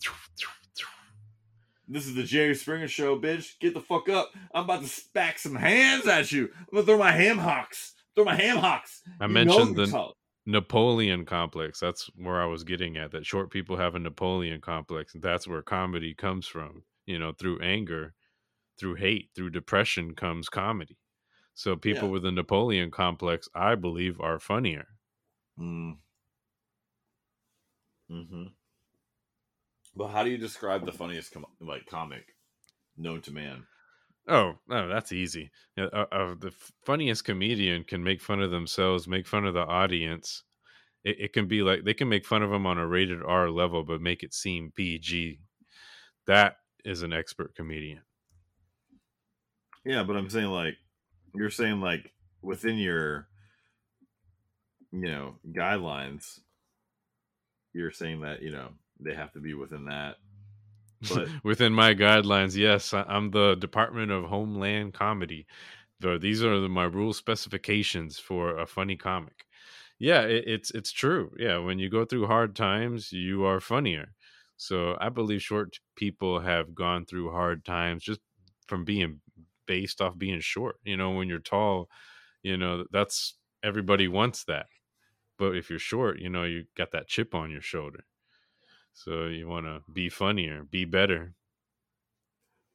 This is the Jerry Springer Show, bitch. Get the fuck up. I'm about to spack some hands at you. I'm gonna throw my ham hocks. Throw my ham hocks. I You mentioned the tall. Napoleon complex. That's where I was getting at. That short people have a Napoleon complex. And that's where comedy comes from. You know, through anger, through hate, through depression comes comedy. So people Yeah. with a Napoleon complex, I believe, are funnier. Mm. Mm-hmm. But how do you describe the funniest com- like comic known to man? Oh, no, that's easy. Uh, uh, the funniest comedian can make fun of themselves, make fun of the audience. It, it can be like they can make fun of them on a rated R level, but make it seem PG. That is an expert comedian. Yeah, but I'm saying like you're saying like within your you know guidelines, you're saying that you know they have to be within that. But Within my guidelines, yes, I'm the Department of Homeland Comedy. These are the, my rule specifications for a funny comic. Yeah, it, it's it's true. Yeah, when you go through hard times, you are funnier. So I believe short people have gone through hard times just from being based off being short. You know, when you're tall, you know that's everybody wants that. But if you're short, you know you got that chip on your shoulder. So you want to be funnier, be better.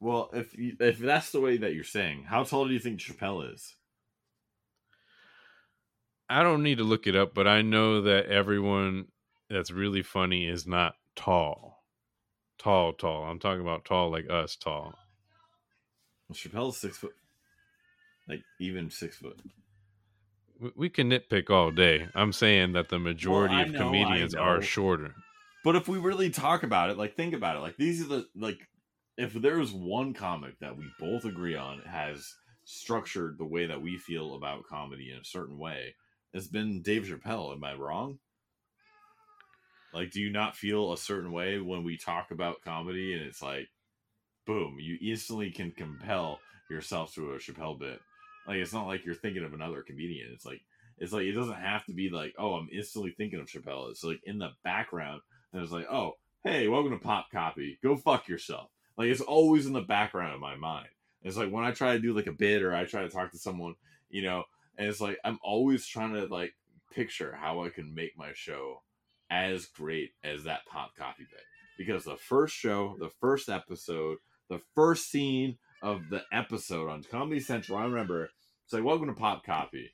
well, if you, if that's the way that you're saying, how tall do you think Chappelle is? I don't need to look it up, but I know that everyone that's really funny is not tall. Tall, tall. I'm talking about tall like us tall. Well, Chappelle's six foot, like even six foot. We- We can nitpick all day. I'm saying that the majority of know, I comedians are shorter. But if we really talk about it, like think about it, like these are the like if there is one comic that we both agree on has structured the way that we feel about comedy in a certain way, it's been Dave Chappelle. Am I wrong? Like, do you not feel a certain way when we talk about comedy and it's like, boom, you instantly can compel yourself to a Chappelle bit. Like, it's not like you're thinking of another comedian. It's like, it's like it doesn't have to be like, oh, I'm instantly thinking of Chappelle. It's like in the background, and it's like, oh, hey, welcome to Pop Copy. Go fuck yourself. Like it's always in the background of my mind. It's like when I try to do like a bit or I try to talk to someone, you know, and it's like I'm always trying to like picture how I can make my show as great as that Pop Copy bit. Because the first show, the first episode, the first scene of the episode on Comedy Central, I remember it's like welcome to Pop Copy.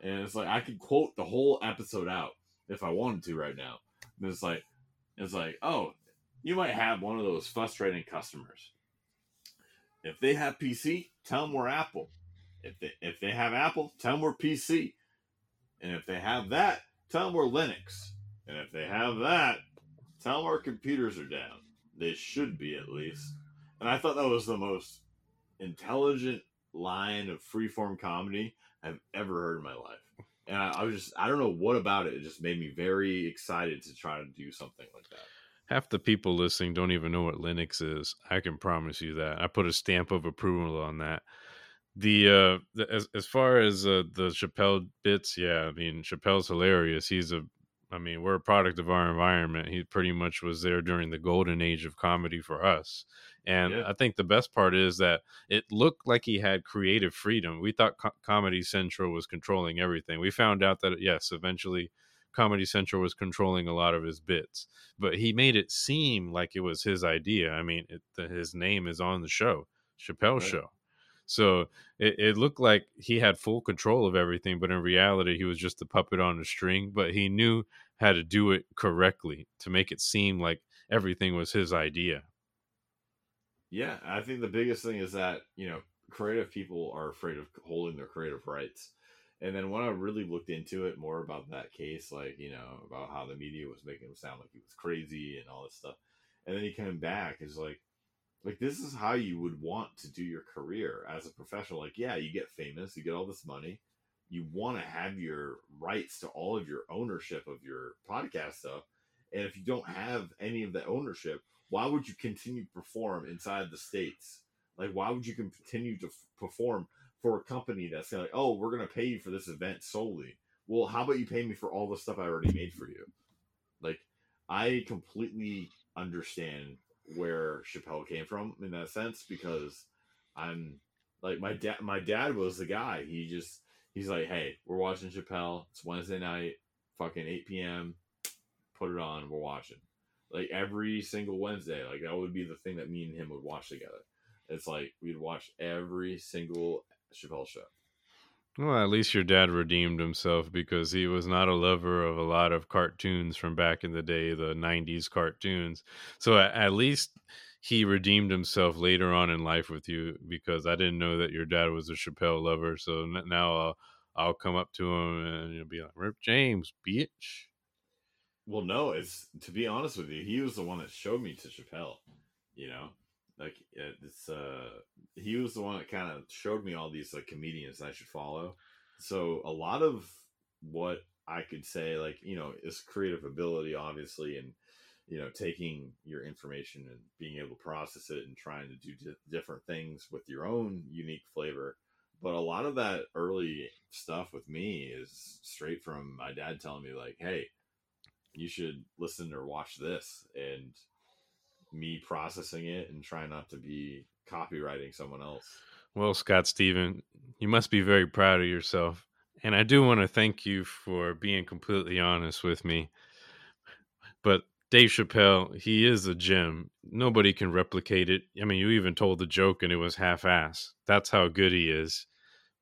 And it's like I could quote the whole episode out if I wanted to right now. And it's like it's like, oh, you might have one of those frustrating customers. If they have PC, tell them we're Apple. If they if they have Apple, tell them we're PC. And if they have that, tell them we're Linux. And if they have that, tell them our computers are down. They should be at least. And I thought that was the most intelligent line of freeform comedy I've ever heard in my life. And I, I was just I don't know what about it. It just made me very excited to try to do something like that. Half the people listening don't even know what Linux is. I can promise you that. I put a stamp of approval on that. The uh the, as as far as uh, the Chappelle bits, yeah, I mean Chappelle's hilarious. He's a I mean, we're a product of our environment. He pretty much was there during the golden age of comedy for us. And Yeah. I think the best part is that it looked like he had creative freedom. We thought Co- Comedy Central was controlling everything. We found out that yes, eventually Comedy Central was controlling a lot of his bits, but he made it seem like it was his idea. I mean, it, the, his name is on the show, Chappelle Right. Show. So it, it looked like he had full control of everything, but in reality, he was just a puppet on a string. But he knew how to do it correctly to make it seem like everything was his idea. Yeah, I think the biggest thing is that, you know, creative people are afraid of holding their creative rights. And then when I really looked into it more about that case, like, you know, about how the media was making him sound like he was crazy and all this stuff. And then he came back, it's like like this is how you would want to do your career as a professional. Like, yeah, you get famous, you get all this money. You want to have your rights to all of your ownership of your podcast stuff. And if you don't have any of that ownership, why would you continue to perform inside the states? Like, why would you continue to f- perform for a company that's like, oh, we're gonna pay you for this event solely? Well, how about you pay me for all the stuff I already made for you? Like, I completely understand where Chappelle came from in that sense because I'm like my dad. My dad was the guy. He just he's like, hey, we're watching Chappelle. It's Wednesday night, fucking eight p.m. Put it on. We're watching like every single Wednesday. Like that would be the thing that me and him would watch together. It's like we'd watch every single Chappelle show. Well, at least your dad redeemed himself because he was not a lover of a lot of cartoons from back in the day, the 90s cartoons. So at least he redeemed himself later on in life with you because I didn't know that your dad was a Chappelle lover. So now I'll, I'll come up to him and you'll be like, Rick James, bitch. Well, no, it's to be honest with you, he was the one that showed me to Chappelle. You know, like it's uh, he was the one that kind of showed me all these like comedians I should follow. So a lot of what I could say, like you know, is creative ability, obviously, and you know, taking your information and being able to process it and trying to do di- different things with your own unique flavor. But a lot of that early stuff with me is straight from my dad telling me, like, "Hey, you should listen or watch this and me processing it and trying not to be copywriting someone else Well, Scott Steven, you must be very proud of yourself. And I do want to thank you for being completely honest with me. But Dave Chappelle, he is a gem. Nobody can replicate it. I mean, you even told the joke and it was half ass. That's how good he is.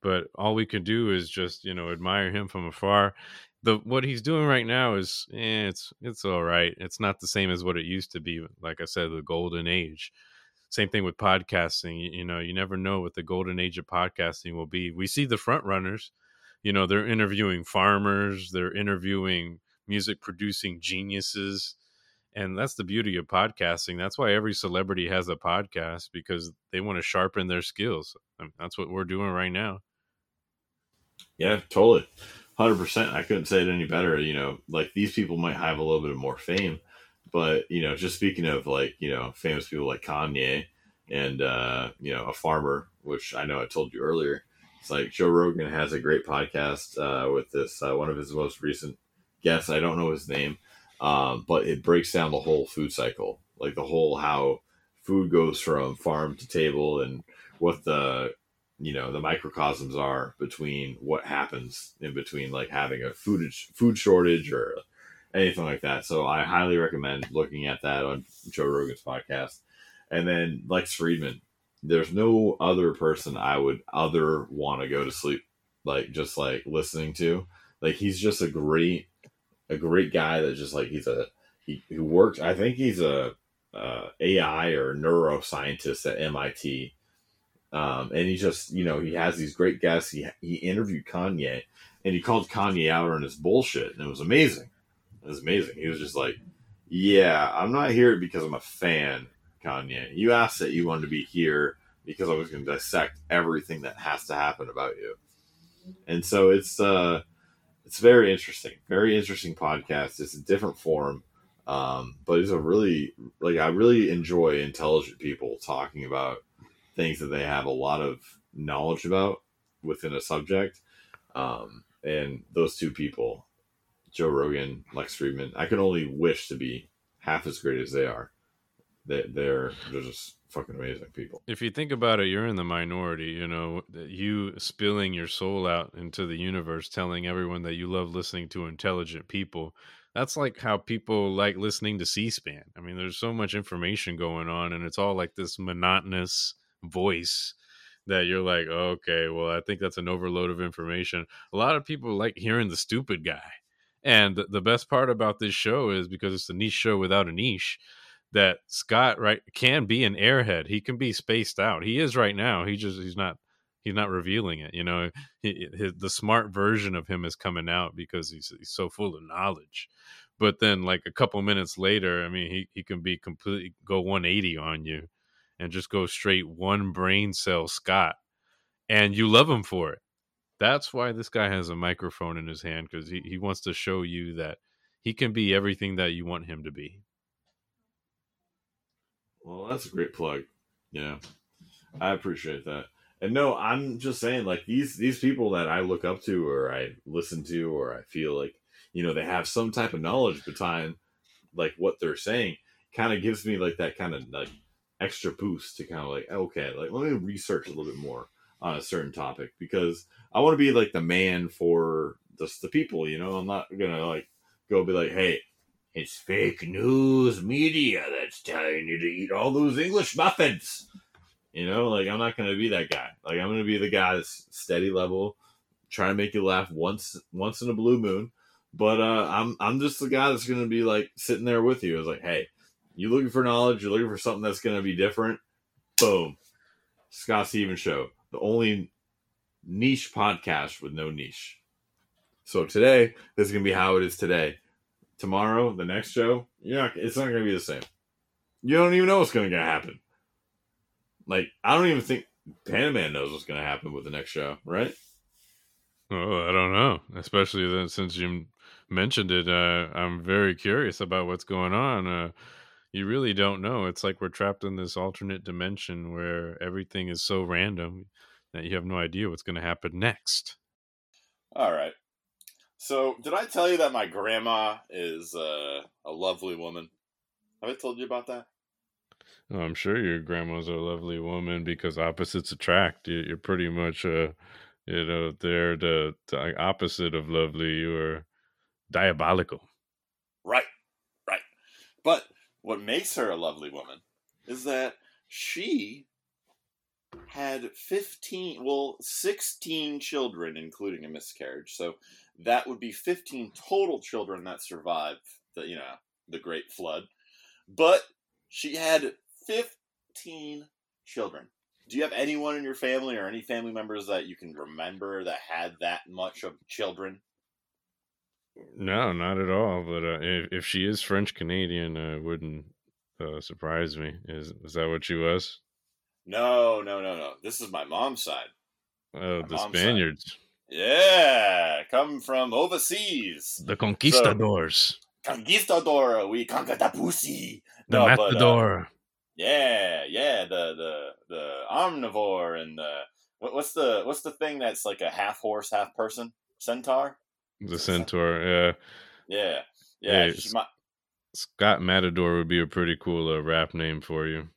But all we can do is just, you know, admire him from afar. The what he's doing right now is eh, it's it's all right. It's not the same as what it used to be. Like I said, the golden age. Same thing with podcasting you, you know you never know what the golden age of podcasting will be. We see the front runners you know they're interviewing farmers they're interviewing music producing geniuses and that's the beauty of podcasting. That's why every celebrity has a podcast because they want to sharpen their skills. And that's what we're doing right now. Yeah totally 100% i couldn't say it any better you know like these people might have a little bit of more fame but you know just speaking of like you know famous people like kanye and uh you know a farmer which i know i told you earlier it's like joe rogan has a great podcast uh with this uh, one of his most recent guests. I don't know his name um but it breaks down the whole food cycle like the whole how food goes from farm to table and what the you know the microcosms are between what happens in between like having a food food shortage or anything like that. So I highly recommend looking at that on Joe Rogan's podcast. And then Lex Fridman, there's no other person I would other want to go to sleep like just like listening to. Like he's just a great a great guy that just like he's a he who works I think he's a uh, AI or neuroscientist at MIT. Um, and he just, you know, he has these great guests. He, he interviewed Kanye and he called Kanye out on his bullshit, and it was amazing. It was amazing. He was just like, "Yeah, I'm not here because I'm a fan, Kanye. You asked that you wanted to be here because I was going to dissect everything that has to happen about you." And so it's uh, it's very interesting, very interesting podcast. It's a different form, um, but it's a really like I really enjoy intelligent people talking about things that they have a lot of knowledge about within a subject. Um, and those two people, Joe Rogan, Lex Fridman, I can only wish to be half as great as they are. They, they're they're just fucking amazing people. if you think about it, you're in the minority. You know, you spilling your soul out into the universe, telling everyone that you love listening to intelligent people. That's like how people like listening to C-SPAN. I mean, there's so much information going on, and it's all like this monotonous voice that you're like, okay, well, I think that's an overload of information. A lot of people like hearing the stupid guy. And the- best part about this show is because it's a niche show without a niche that Scott right can be an airhead. He can be spaced out. He is right now. He just he's not he's not revealing it. You know, he, the smart version of him is coming out because he's, he's so full of knowledge. But then, like a couple minutes later, I mean, he he can be completely go 180 on you and just go straight one brain cell Scott, and you love him for it. That's why this guy has a microphone in his hand because he, he wants to show you that he can be everything that you want him to be. Well, that's a great plug. Yeah, I appreciate that. And no, I'm just saying, like these these people that I look up to, or I listen to, or I feel like you know they have some type of knowledge behind like what they're saying. Kind of gives me like that kind of like extra boost to kind of like okay, like let me research a little bit more on a certain topic because I want to be like the man for just the people. You know, I'm not gonna like go be like, hey, it's fake news media that's telling you to eat all those English muffins. You know, like I'm not to be that guy. Like I'm to be the guy that's steady level, try to make you laugh once once in a blue moon. But uh, I'm I'm just the guy that's gonna be like sitting there with you. It's like, hey, you looking for knowledge? You're looking for something that's gonna be different. Boom, Scott Stevens Show, the only niche podcast with no niche. So today, this is gonna be how it is today. Tomorrow, the next show, you're not. It's not gonna be the same. You don't even know what's gonna happen. Like I don't even think Panaman knows what's gonna happen with the next show, right? Oh, I don't know. Especially since you mentioned it, uh, I'm very curious about what's going on. Uh, you really don't know. It's like we're trapped in this alternate dimension where everything is so random that you have no idea what's going to happen next. All right. So, did I tell you that my grandma is uh, a lovely woman? Have I told you about that? Oh, I'm sure your grandma's a lovely woman because opposites attract. You- You're pretty much, uh, you know, they're the, the opposite of lovely. You're diabolical. Right, right. But what makes her a lovely woman is that she had 15, well, 16 children, including a miscarriage. So that would be 15 total children that survived the, you know, the Great Flood. But she had 15 children. Do you have anyone in your family or any family members that you can remember that had that much of children? No, not at all. But uh, if, if she is French Canadian, uh, it wouldn't uh, surprise me. Is is that what she was? No, no, no, no. This is my mom's side. Oh, My the mom's side. Spaniards, Yeah, come from overseas. the conquistadors, Conquistador, we conquer the pussy. the No, but, uh, yeah, yeah, the the the omnivore and the what, what's the what's the thing that's like a half horse, half person? Centaur. The centaur. Yeah, Yeah, yeah. Hey, Scott Matador would be a pretty cool uh, rap name for you.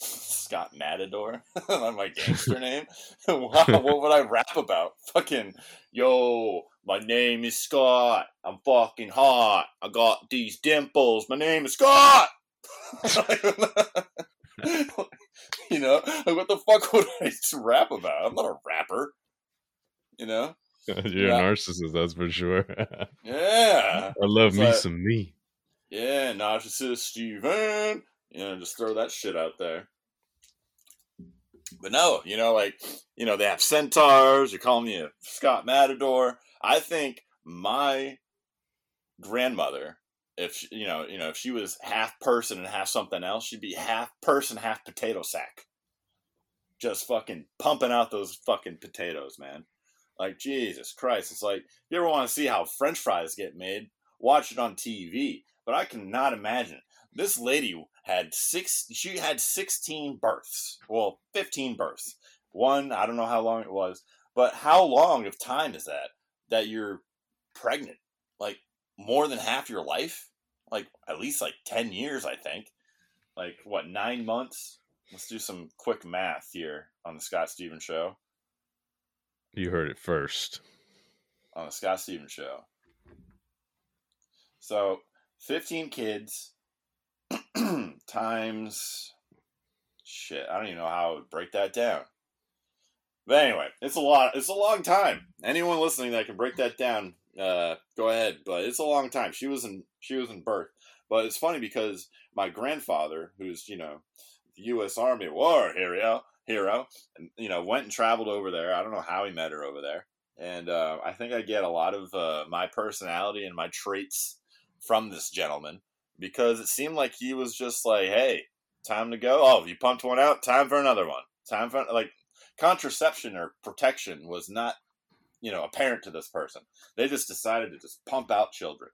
Scott Matador, my gangster name. wow, what would I rap about? Fucking yo, my name is Scott. I'm fucking hot. I got these dimples. My name is Scott. you know, like what the fuck would I rap about? I'm not a rapper. You know? You're Yeah. a narcissist, that's for sure. Yeah, I love me But- some me. yeah. Narcissist Steven. You know, just throw that shit out there. But no, you know, like, you know, they have centaurs. You're calling me a Scott Matador. I think my grandmother, if she, you know, you know, if she was half person and half something else, she'd be half person, half potato sack. Just fucking pumping out those fucking potatoes, man. Like Jesus Christ, it's like if you ever want to see how French fries get made? Watch it on TV. But I cannot imagine. This lady had six she had 16 births. Well 15 births. One i don't know how long it was but how long of time is that that you're pregnant? Like more than half your life? Like at least like 10 years i think. Like what nine months? Let's do some quick math here on the scott stevens show You heard it first. on the Scott Stevens show. So, 15 kids times shit, I don't even know how I would break that down. But anyway, it's a lot it's a long time. Anyone listening that can break that down, uh, go ahead. But it's a long time. She was in she was in birth. But it's funny because my grandfather, who's, you know, the US Army war hero hero, and you know, went and traveled over there. I don't know how he met her over there and uh, I think I get a lot of uh, my personality and my traits from this gentleman because it seemed like he was just like, "Hey, time to go. Oh, you pumped one out. Time for another one. Time for like contraception or protection was not, you know, apparent to this person. They just decided to just pump out children,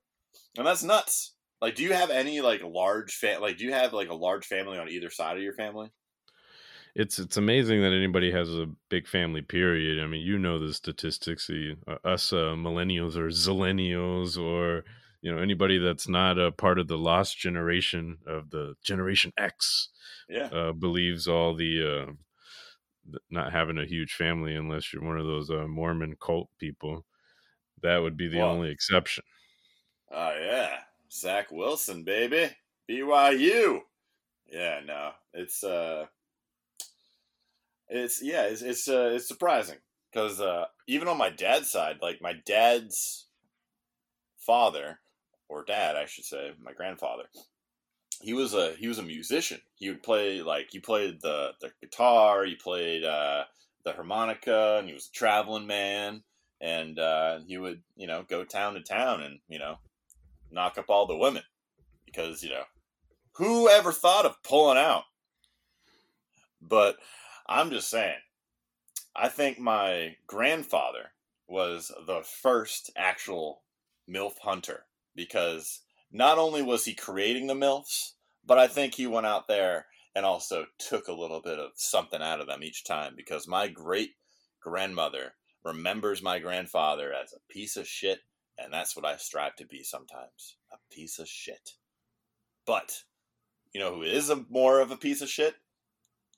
and that's nuts. Like, do you have any like large fa- like do you have like a large family on either side of your family? It's it's amazing that anybody has a big family. Period. I mean, you know the statistics. The, uh, us uh, millennials or zillennials or you know anybody that's not a part of the lost generation of the Generation X Yeah, uh, believes all the uh, not having a huge family unless you're one of those uh, Mormon cult people. That would be the only exception. Oh yeah, Zach Wilson, baby, BYU. Yeah, no, it's uh, it's yeah, it's it's uh, it's surprising because uh, even on my dad's side, like my dad's father or dad, I should say, my grandfather, he was a he was a musician. He would play like he played the the guitar, he played uh, the harmonica, and he was a traveling man. And uh, he would you know go town to town and you know knock up all the women because you know who ever thought of pulling out? But I'm just saying, I think my grandfather was the first actual MILF hunter because not only was he creating the MILFs, but I think he went out there and also took a little bit of something out of them each time because my great grandmother remembers my grandfather as a piece of shit, and that's what I strive to be sometimes a piece of shit. But you know who is a more of a piece of shit?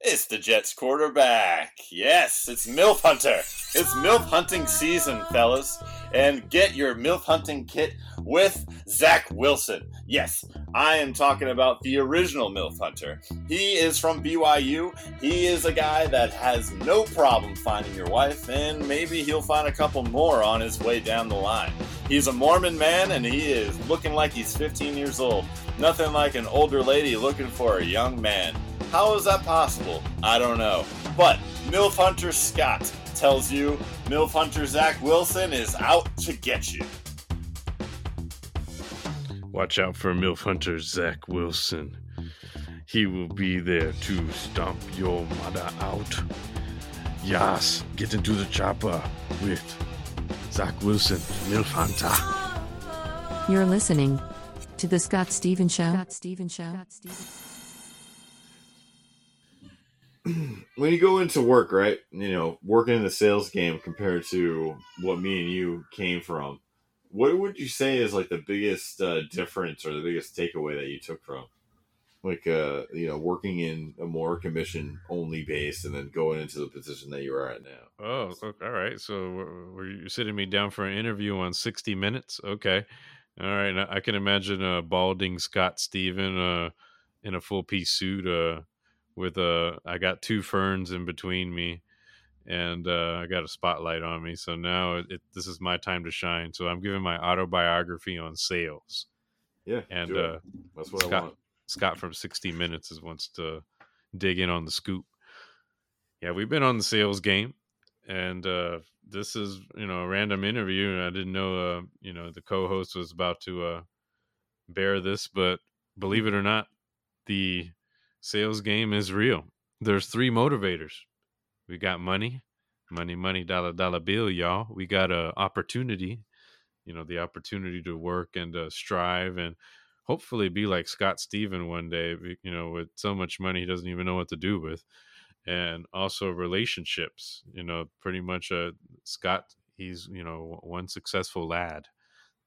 It's the Jets quarterback. Yes, it's MILF Hunter. It's MILF hunting season, fellas. And get your MILF hunting kit with Zach Wilson. Yes, I am talking about the original MILF Hunter. He is from BYU. He is a guy that has no problem finding your wife, and maybe he'll find a couple more on his way down the line. He's a Mormon man, and he is looking like he's 15 years old. Nothing like an older lady looking for a young man. How is that possible? I don't know. But MILF Hunter Scott tells you MILF Hunter Zach Wilson is out to get you. Watch out for MILF Hunter Zach Wilson. He will be there to stomp your mother out. Yes, get into the chopper with Zach Wilson, MILF Hunter. You're listening to the Scott Stevens Show. Scott Stevens Show. when you go into work, right? You know, working in the sales game compared to what me and you came from, what would you say is like the biggest uh, difference or the biggest takeaway that you took from, like, uh, you know, working in a more commission only base and then going into the position that you are at now? Oh, okay, all right. So were were you sitting me down for an interview on 60 Minutes? Okay. All right. I can imagine a balding Scott Steven uh, in a full piece suit uh, with a, I got two ferns in between me and uh, I got a spotlight on me. So now it, it, this is my time to shine. So I'm giving my autobiography on sales. Yeah, And it. uh, that's what I Scott, want. Scott from 60 Minutes is wants to dig in on the scoop. Yeah, we've been on the sales game, and uh, this is you know a random interview. And I didn't know uh, you know the co-host was about to uh, bear this, but believe it or not, the sales game is real. There's three motivators. We got money, money, money, dollar, dollar bill, y'all. We got a opportunity, you know, the opportunity to work and uh, strive and hopefully be like Scott Steven one day, you know, with so much money he doesn't even know what to do with. And also relationships, you know, pretty much uh Scott, he's, you know, one successful lad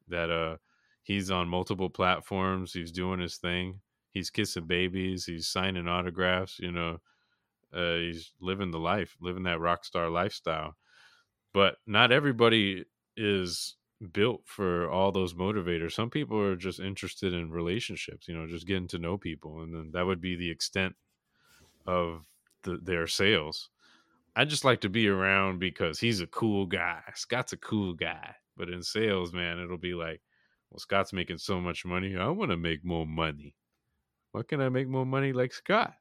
that uh he's on multiple platforms, he's doing his thing. He's kissing babies, he's signing autographs, you know, uh he's living the life, living that rock star lifestyle. But not everybody is built for all those motivators. Some people are just interested in relationships, you know, just getting to know people, and then that would be the extent of the, their sales. I just like to be around because he's a cool guy. Scott's a cool guy, but in sales, man, it'll be like, well, Scott's making so much money. I want to make more money. What can I make more money like Scott?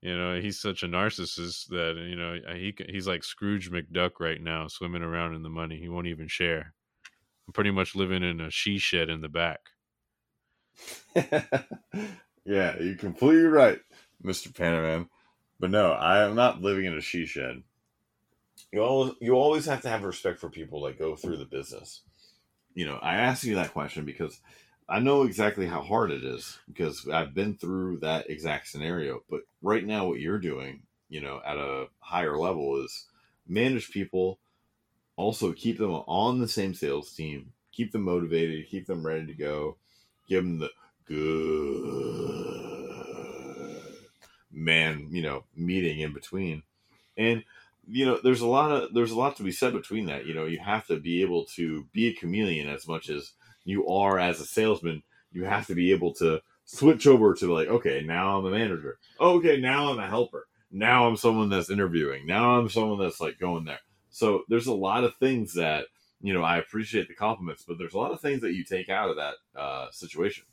You know, he's such a narcissist that you know uh, he he's like Scrooge McDuck right now, swimming around in the money. He won't even share. I'm pretty much living in a she shed in the back. yeah, you're completely right, Mr. Panaman. But no, I am not living in a she shed. You always, you always have to have respect for people that go through the business. You know, I asked you that question because I know exactly how hard it is because I've been through that exact scenario. But right now, what you're doing, you know, at a higher level is manage people, also keep them on the same sales team, keep them motivated, keep them ready to go, give them the good man, you know, meeting in between. And you know there's a lot of there's a lot to be said between that you know you have to be able to be a chameleon as much as you are as a salesman you have to be able to switch over to like okay now i'm a manager okay now i'm a helper Now I'm someone that's interviewing. Now I'm someone that's like going there. So there's a lot of things that you know. I appreciate the compliments, but there's a lot of things that you take out of that uh, situation.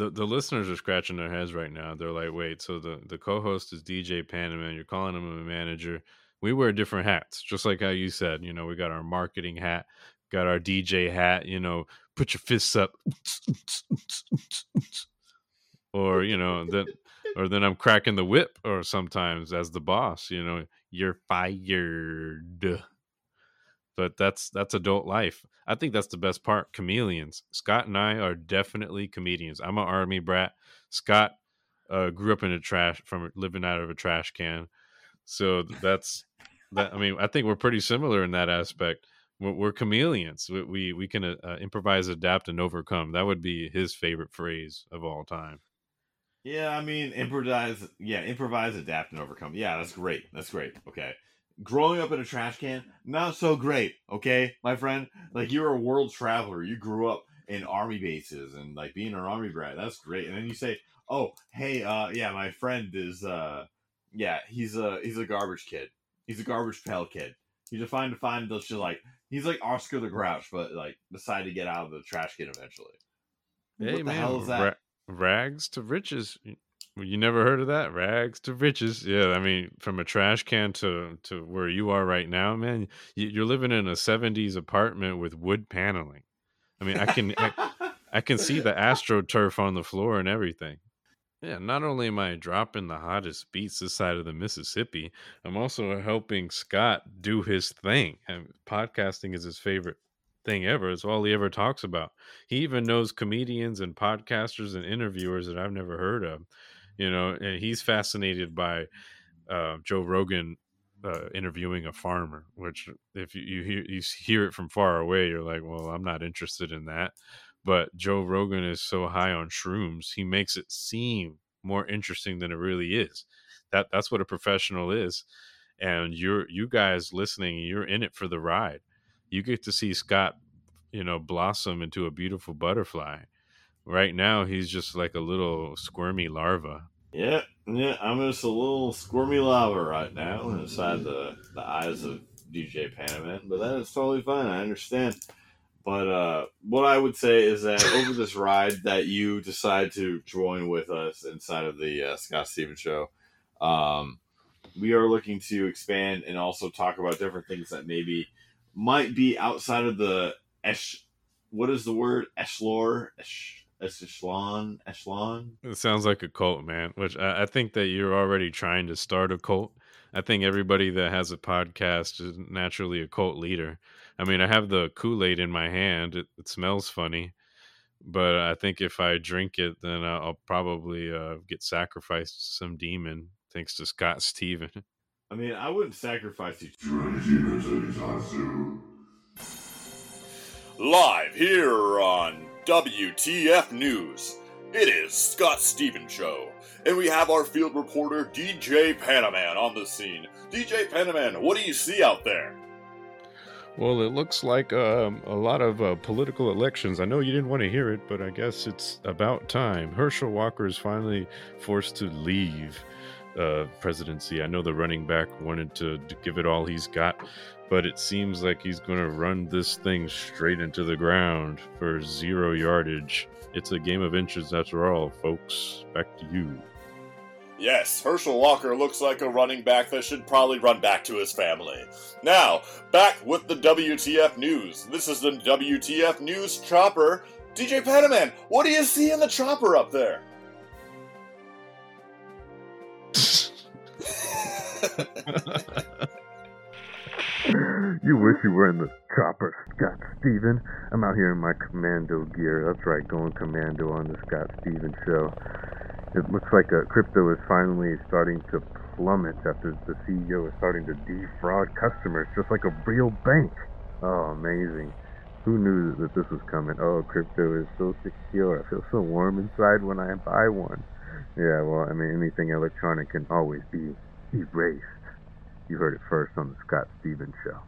The the listeners are scratching their heads right now. They're like, wait, so the, the co host is DJ Panaman, you're calling him a manager. We wear different hats, just like how you said, you know, we got our marketing hat, got our DJ hat, you know, put your fists up. or, you know, then or then I'm cracking the whip or sometimes as the boss, you know, you're fired. But that's that's adult life. I think that's the best part. Chameleons. Scott and I are definitely comedians. I'm an army brat. Scott uh, grew up in a trash from living out of a trash can. So that's that. I mean, I think we're pretty similar in that aspect. We're, we're chameleons. We, we we can uh, uh, improvise, adapt, and overcome. That would be his favorite phrase of all time. Yeah, I mean, improvise. Yeah, improvise, adapt, and overcome. Yeah, that's great. That's great. Okay. Growing up in a trash can, not so great. Okay, my friend. Like you're a world traveler. You grew up in army bases and like being an army brat. That's great. And then you say, "Oh, hey, uh, yeah, my friend is, uh, yeah, he's a he's a garbage kid. He's a garbage pail kid. You define to find those just like he's like Oscar the Grouch, but like decided to get out of the trash can eventually. Hey what the man, hell is that? ra- rags to riches. You- never heard of that? Rags to riches. Yeah, I mean, from a trash can to to where you are right now, man. You, you're living in a '70s apartment with wood paneling. I mean, I can I, I can see the astroturf on the floor and everything. Yeah, not only am I dropping the hottest beats this side of the Mississippi, I'm also helping Scott do his thing. And podcasting is his favorite thing ever. It's all he ever talks about. He even knows comedians and podcasters and interviewers that I've never heard of. You know, and he's fascinated by uh, Joe Rogan uh, interviewing a farmer. Which, if you, you hear you hear it from far away, you're like, "Well, I'm not interested in that." But Joe Rogan is so high on shrooms, he makes it seem more interesting than it really is. That that's what a professional is, and you're you guys listening, you're in it for the ride. You get to see Scott, you know, blossom into a beautiful butterfly. Right now, he's just like a little squirmy larva. Yeah, yeah, I'm just a little squirmy lava right now inside the, the eyes of DJ Panaman, but that is totally fine. I understand. But uh, what I would say is that over this ride that you decide to join with us inside of the uh, Scott Stevens Show, um, we are looking to expand and also talk about different things that maybe might be outside of the esh. What is the word? Echelon? Esh, echelon? Echelon? It sounds like a cult, man. Which I, I think that you're already trying to start a cult. I think everybody that has a podcast is naturally a cult leader. I mean, I have the Kool Aid in my hand. It, it smells funny, but I think if I drink it, then I'll, I'll probably uh, get sacrificed to some demon. Thanks to Scott Steven. I mean, I wouldn't sacrifice you. Live here on WTF News, it is Scott Stevens Show, and we have our field reporter DJ Panaman on the scene. DJ Panaman, what do you see out there? Well, it looks like um, a lot of uh, political elections. I know you didn't want to hear it, but I guess it's about time. Herschel Walker is finally forced to leave uh, presidency. I know the running back wanted to, to give it all he's got, but it seems like he's going to run this thing straight into the ground for zero yardage. It's a game of inches after all, folks. Back to you. Yes, Herschel Walker looks like a running back that should probably run back to his family. Now, back with the WTF News. This is the WTF News Chopper. DJ Panaman, what do you see in the chopper up there? You wish you were in the chopper, Scott Steven. I'm out here in my commando gear. That's right, going commando on the Scott Steven show. It looks like uh, crypto is finally starting to plummet after the CEO is starting to defraud customers, just like a real bank. Oh, amazing. Who knew that this was coming? Oh, crypto is so secure. I feel so warm inside when I buy one. Yeah, well, I mean, anything electronic can always be erased. You heard it first on the Scott Stevens Show.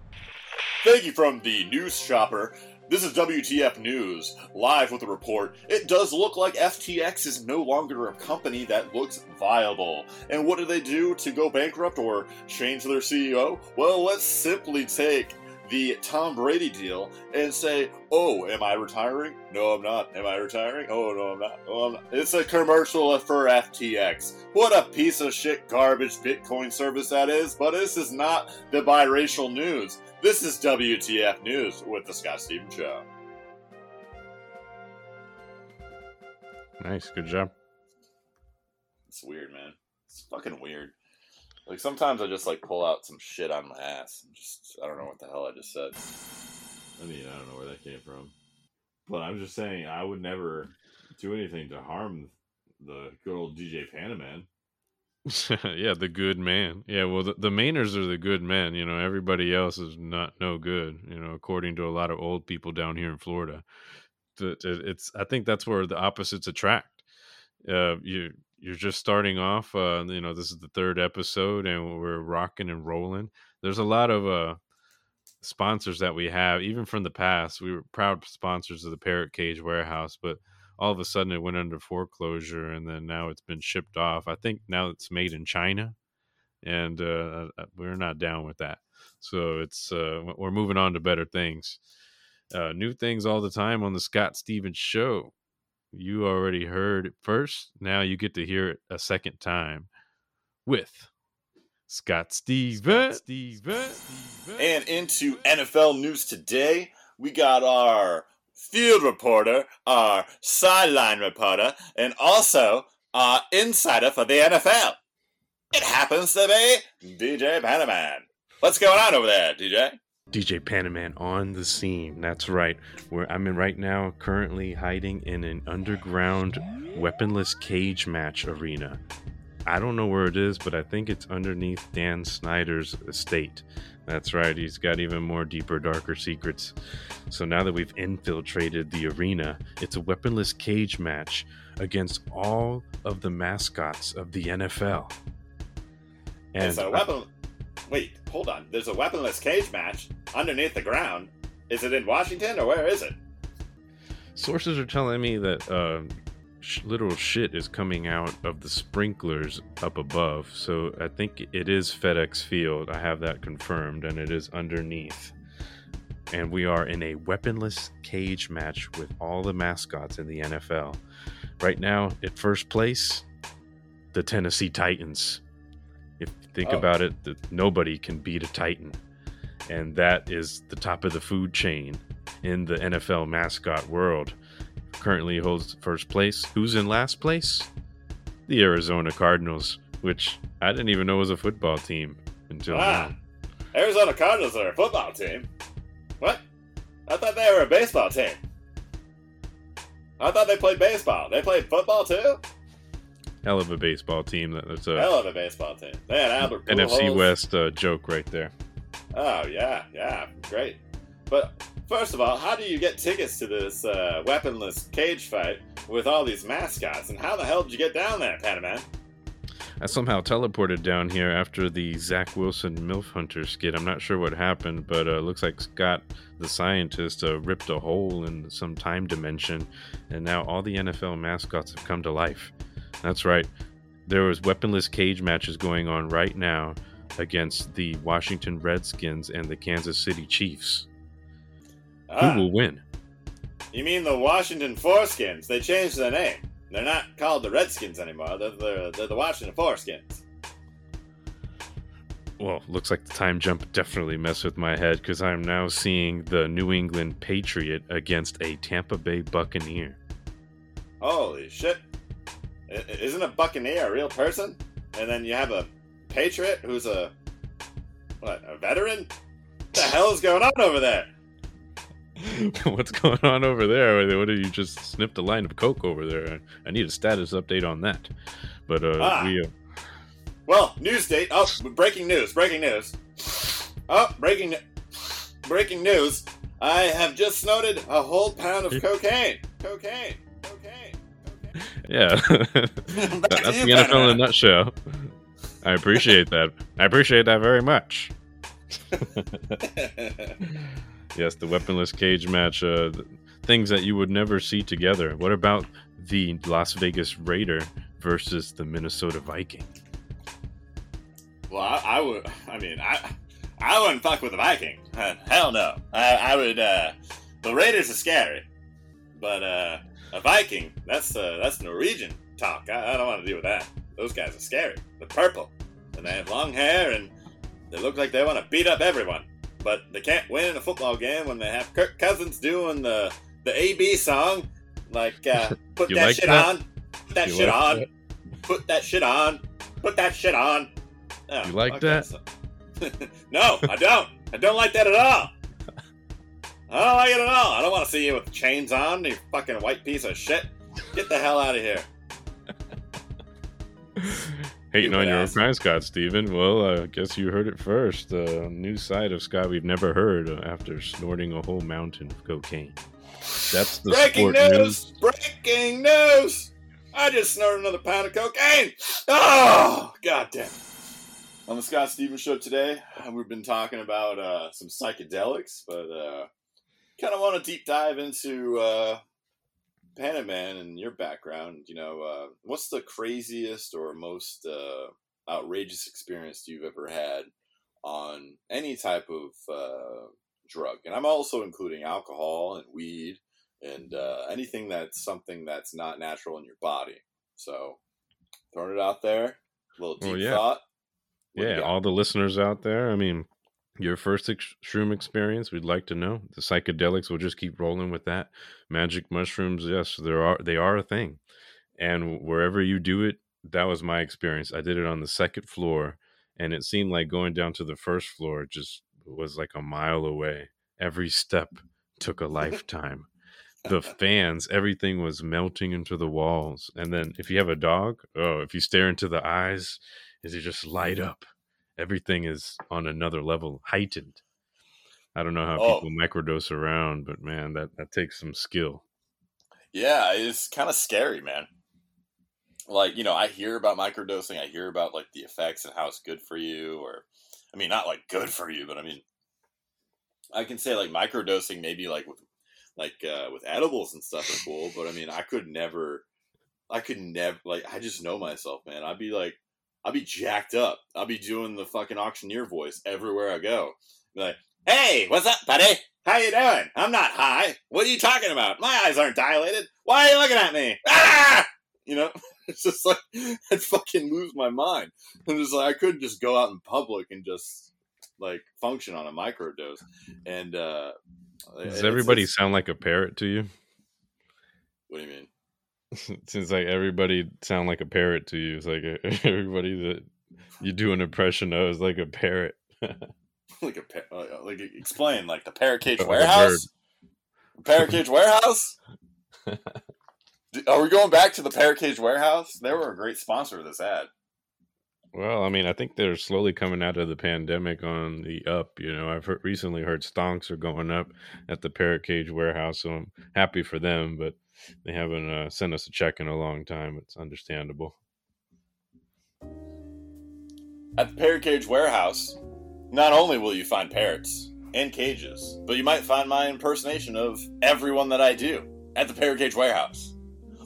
Thank you from the News Shopper. This is WTF News, live with a report. It does look like FTX is no longer a company that looks viable. And what did they do to go bankrupt or change their CEO? Well, let's simply take the Tom Brady deal and say, "Oh, am I retiring? No, I'm not. Am I retiring? Oh, no, I'm not. Oh, I'm not." It's a commercial for FTX. What a piece of shit garbage Bitcoin service that is. But this is not the biracial news. This is WTF News with the Scott Stevens Show. Nice, good job. It's weird, man. It's fucking weird. Like sometimes I just like pull out some shit on my ass and just I don't know what the hell I just said. I mean, I don't know where that came from, but I'm just saying I would never do anything to harm the good old DJ Panaman. yeah, the good man. Yeah, well, the, the Mainers are the good men. You know, everybody else is not no good. You know, according to a lot of old people down here in Florida, The- it's. I think that's where the opposites attract. Uh, you you're just starting off. Uh, you know, this is the third episode, and we're rocking and rolling. There's a lot of uh sponsors that we have, even from the past. We were proud sponsors of the Parrot Cage Warehouse, but all of a sudden it went under foreclosure and then now it's been shipped off. I think now it's made in China and uh, uh, we're not down with that. So it's uh, we're moving on to better things. Uh, new things all the time on the Scott Stevens show. You already heard it first. Now you get to hear it a second time with Scott Stevens. And into NFL news today, we got our field reporter, our sideline reporter, and also our insider for the NFL. It happens to be DJ Panaman. What's going on over there, DJ? DJ Panaman on the scene. That's right. Where I'm in right now, currently hiding in an underground weaponless cage match arena. I don't know where it is, but I think it's underneath Dan Snyder's estate. That's right. He's got even more deeper, darker secrets. So now that we've infiltrated the arena, it's a weaponless cage match against all of the mascots of the NFL. It's a weapon. Wait, hold on. There's a weaponless cage match underneath the ground. Is it in Washington or where is it? Sources are telling me that uh, sh- literal shit is coming out of the sprinklers up above. So I think it is FedEx Field. I have that confirmed, and it is underneath. And we are in a weaponless cage match with all the mascots in the NFL. Right now, at first place, the Tennessee Titans. If you think Oh. about it, that nobody can beat a Titan. And that is the top of the food chain in the NFL mascot world. Currently holds first place. Who's in last place? The Arizona Cardinals, which I didn't even know was a football team until Ah, now. Arizona Cardinals are a football team. What? I thought they were a baseball team. I thought they played baseball. They played football too? Hell of a baseball team. That- That's a Hell of a baseball team. They had Albert NFC West uh, joke right there. Oh yeah, yeah, great. But first of all, how do you get tickets to this uh, weaponless cage fight with all these mascots? And how the hell did you get down there, Panaman? I somehow teleported down here after the Zach Wilson MILF Hunter skit. I'm not sure what happened, but uh, looks like Scott, the scientist, uh, ripped a hole in some time dimension, and now all the NFL mascots have come to life. That's right. There was weaponless cage matches going on right now against the Washington Redskins and the Kansas City Chiefs. Ah, Who will win? you mean the Washington Foreskins? They changed their name. They're not called the Redskins anymore. They're the, they're the Washington Foreskins. Well, looks like the time jump definitely messed with my head because I'm now seeing the New England Patriot against a Tampa Bay Buccaneer. Holy shit! Isn't a Buccaneer a real person? And then you have a Patriot who's a what? A veteran? What the hell is going on over there? What's going on over there? What did you just snipped a line of coke over there? I need a status update on that. But uh, Ah. we uh, Well, news date. Oh, breaking news! Breaking news! Oh, breaking, breaking news! I have just snorted a whole pound of. Cocaine. Cocaine. Yeah, That- that's the NFL in a nutshell. I appreciate that. I appreciate that very much. yes, the weaponless cage match. Uh, things that you would never see together. What about the Las Vegas Raider versus the Minnesota Viking? Well, I, I would. I mean, I I wouldn't fuck with the Viking. Uh, hell no. I, I would. Uh, the Raiders are scary, but uh, a Viking that's uh, that's Norwegian talk. I, I don't want to deal with that. Those guys are scary. They're purple, and they have long hair, and they look like they want to beat up everyone. But they can't win in a football game when they have Kirk Cousins doing the the AB song, like uh, put that like shit that? on, put that You shit like on, that? put that shit on, put that shit on. Oh, You like that? no, I don't. I don't like that at all. I don't like it at all. I don't want to see you with chains on, you fucking white piece of shit. Get the hell out of here. Hating on your own crime, Scott Steven. Well, I guess you heard it first. Uh, new side of Scott we've never heard uh, after snorting a whole mountain of cocaine. That's the Breaking sport news! Breaking news! I just snorted another pound of cocaine. Oh, god damn. it. On the Scott Stevens show today, we've been talking about uh, some psychedelics, but uh, kind of want to deep dive into uh, Panaman and your background. You know, uh, what's the craziest or most uh, outrageous experience you've ever had on any type of uh, drug? And I'm also including alcohol and weed and uh, anything that's something that's not natural in your body. So, throwing it out there, a little deep Well, yeah. thought. What Yeah, all the listeners out there. I mean, your first ex- shroom experience, we'd like to know. The psychedelics, we'll just keep rolling with that. Magic mushrooms, yes, there are they are a thing, and wherever you do it, that was my experience. I did it on the second floor, and it seemed like going down to the first floor just was like a mile away. Every step took a lifetime. the fans, everything was melting into the walls, and then if you have a dog, oh, if you stare into the eyes, is it just light up? Everything is on another level, heightened. I don't know how Oh. people microdose around, but man, that that takes some skill. Yeah, it's kind of scary, man. Like, you know, I hear about microdosing, I hear about like the effects and how it's good for you or I mean, not like good for you, but I mean I can say like microdosing maybe like with like uh with edibles and stuff are cool, but I mean, I could never I could never like I just know myself, man. I'd be like I'd be jacked up. I'll be doing the fucking auctioneer voice everywhere I go. Like, "Hey, what's up, buddy? How you doing? I'm not high. What are you talking about? My eyes aren't dilated. Why are you looking at me? Ah!" You know, it's just like I'd fucking lose my mind. I'm just like I couldn't just go out in public and just like function on a microdose. And uh Does it's- everybody it's- sound like a parrot to you? What do you mean? Seems like everybody sound like a parrot to you. It's like everybody that you do an impression of is like a parrot. like a uh, like explain like the parrot cage Like warehouse parrot cage warehouse are we going back to the parrot cage warehouse they were a great sponsor of this ad Well, I mean, I think they're slowly coming out of the pandemic on the up. You know, I've heard, recently heard stonks are going up at the Parrot Cage warehouse, so I'm happy for them. But they haven't uh, sent us a check in a long time. It's understandable. at the parrot cage warehouse not only will you find parrots and cages but you might find my impersonation of everyone that i do at the parrot cage warehouse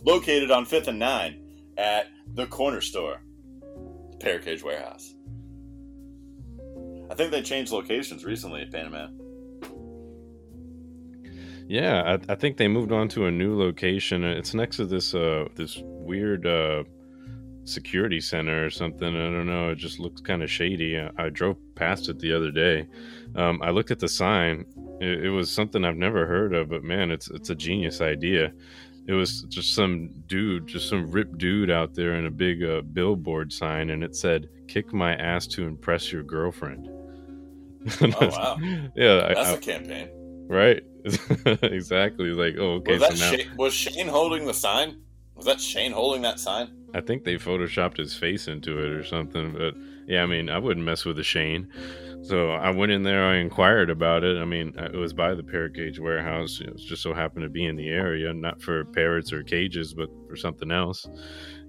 located on 5th and 9 at the corner store the parrot cage warehouse i think they changed locations recently at Panaman Yeah, I, I think they moved on to a new location. Uh, It's next to this uh this weird uh security center or something. I don't know. It just looks kind of shady. I, I drove past it the other day. Um, I looked at the sign. It, it was something I've never heard of, but man, it's it's a genius idea. It was just some dude, just some ripped dude out there in a big uh, billboard sign, and it said "Kick my ass to impress your girlfriend." Oh, wow. yeah, that's I- a campaign right exactly. Like oh okay was so now Shane, was Shane holding the sign? Was that Shane holding that sign? i think they photoshopped his face into it or something but yeah i mean i wouldn't mess with a shane. So i went in there i inquired about it. I mean it was by the parrot cage warehouse. It just so happened to be in the area not for parrots or cages but for something else.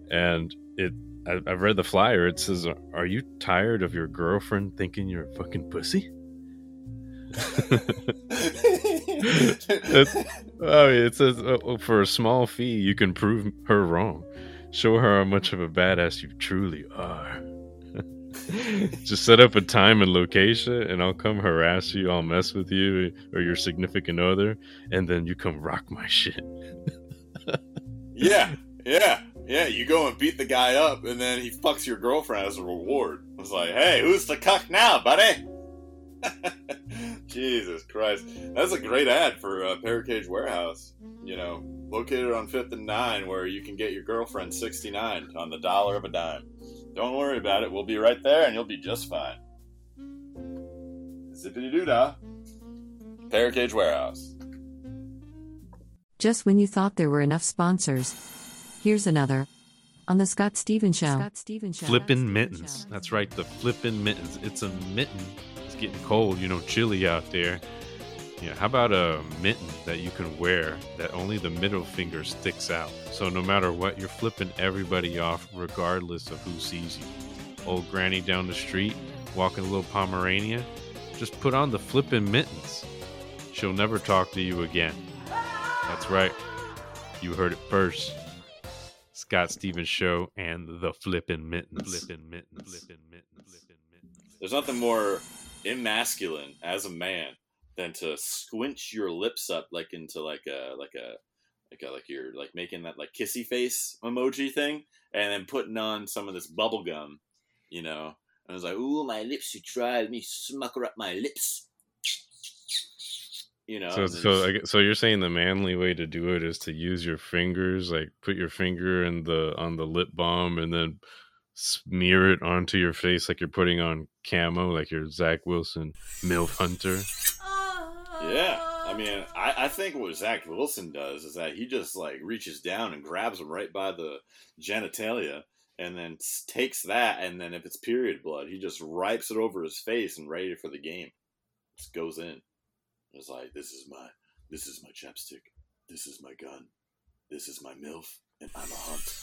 And it I, i've read the flyer. It says are you tired of your girlfriend thinking you're a fucking pussy Oh, it says uh, for a small fee, you can prove her wrong. Show her how much of a badass you truly are. Just set up a time and location, and I'll come harass you. I'll mess with you or your significant other, and then you come rock my shit. yeah, yeah, yeah. You go and beat the guy up, and then he fucks your girlfriend as a reward. It's like, hey, who's the cuck now, buddy? Jesus Christ, that's a great ad for uh, Parrot Cage Warehouse. You know, located on Fifth and Nine, where you can get your girlfriend sixty nine on the dollar of a dime. Don't worry about it. We'll be right there, and you'll be just fine. Zippity doo dah. Parrot Cage Warehouse. Just when you thought there were enough sponsors, here's another. On the Scott Stevens Show. Scott Stevens Show. Flippin' mittens. That's right, the flippin' mittens. It's a mitten. Getting cold, you know, chilly out there. Yeah, how about a mitten that you can wear that only the middle finger sticks out? So no matter what, you're flipping everybody off regardless of who sees you. Old granny down the street, walking a little Pomerania, just put on the flippin' mittens. She'll never talk to you again. That's right. You heard it first. Scott Stevens Show and the Flippin' Mittens. Flippin' Mittens. Flippin' Mittens. Flippin' Mittens. There's nothing more emasculine as a man than to squinch your lips up like into like a like a like a, like you're like making that like kissy face emoji thing, and then putting on some of this bubble gum, you know. And I was like, "Ooh, my lips! You tried Let me smucker up my lips." You know. So, so, just- I gue- so you're saying the manly way to do it is to use your fingers, like put your finger in the on the lip balm, and then smear it onto your face like you're putting on camo, like you're Zach Wilson, milf hunter. Yeah, I mean, I, I think what Zach Wilson does is that he just like reaches down and grabs him right by the genitalia, and then takes that, and then if it's period blood, he just wipes it over his face and ready for the game. Just goes in. It's like this is my this is my chapstick, this is my gun, this is my milf, and I'm a hunt.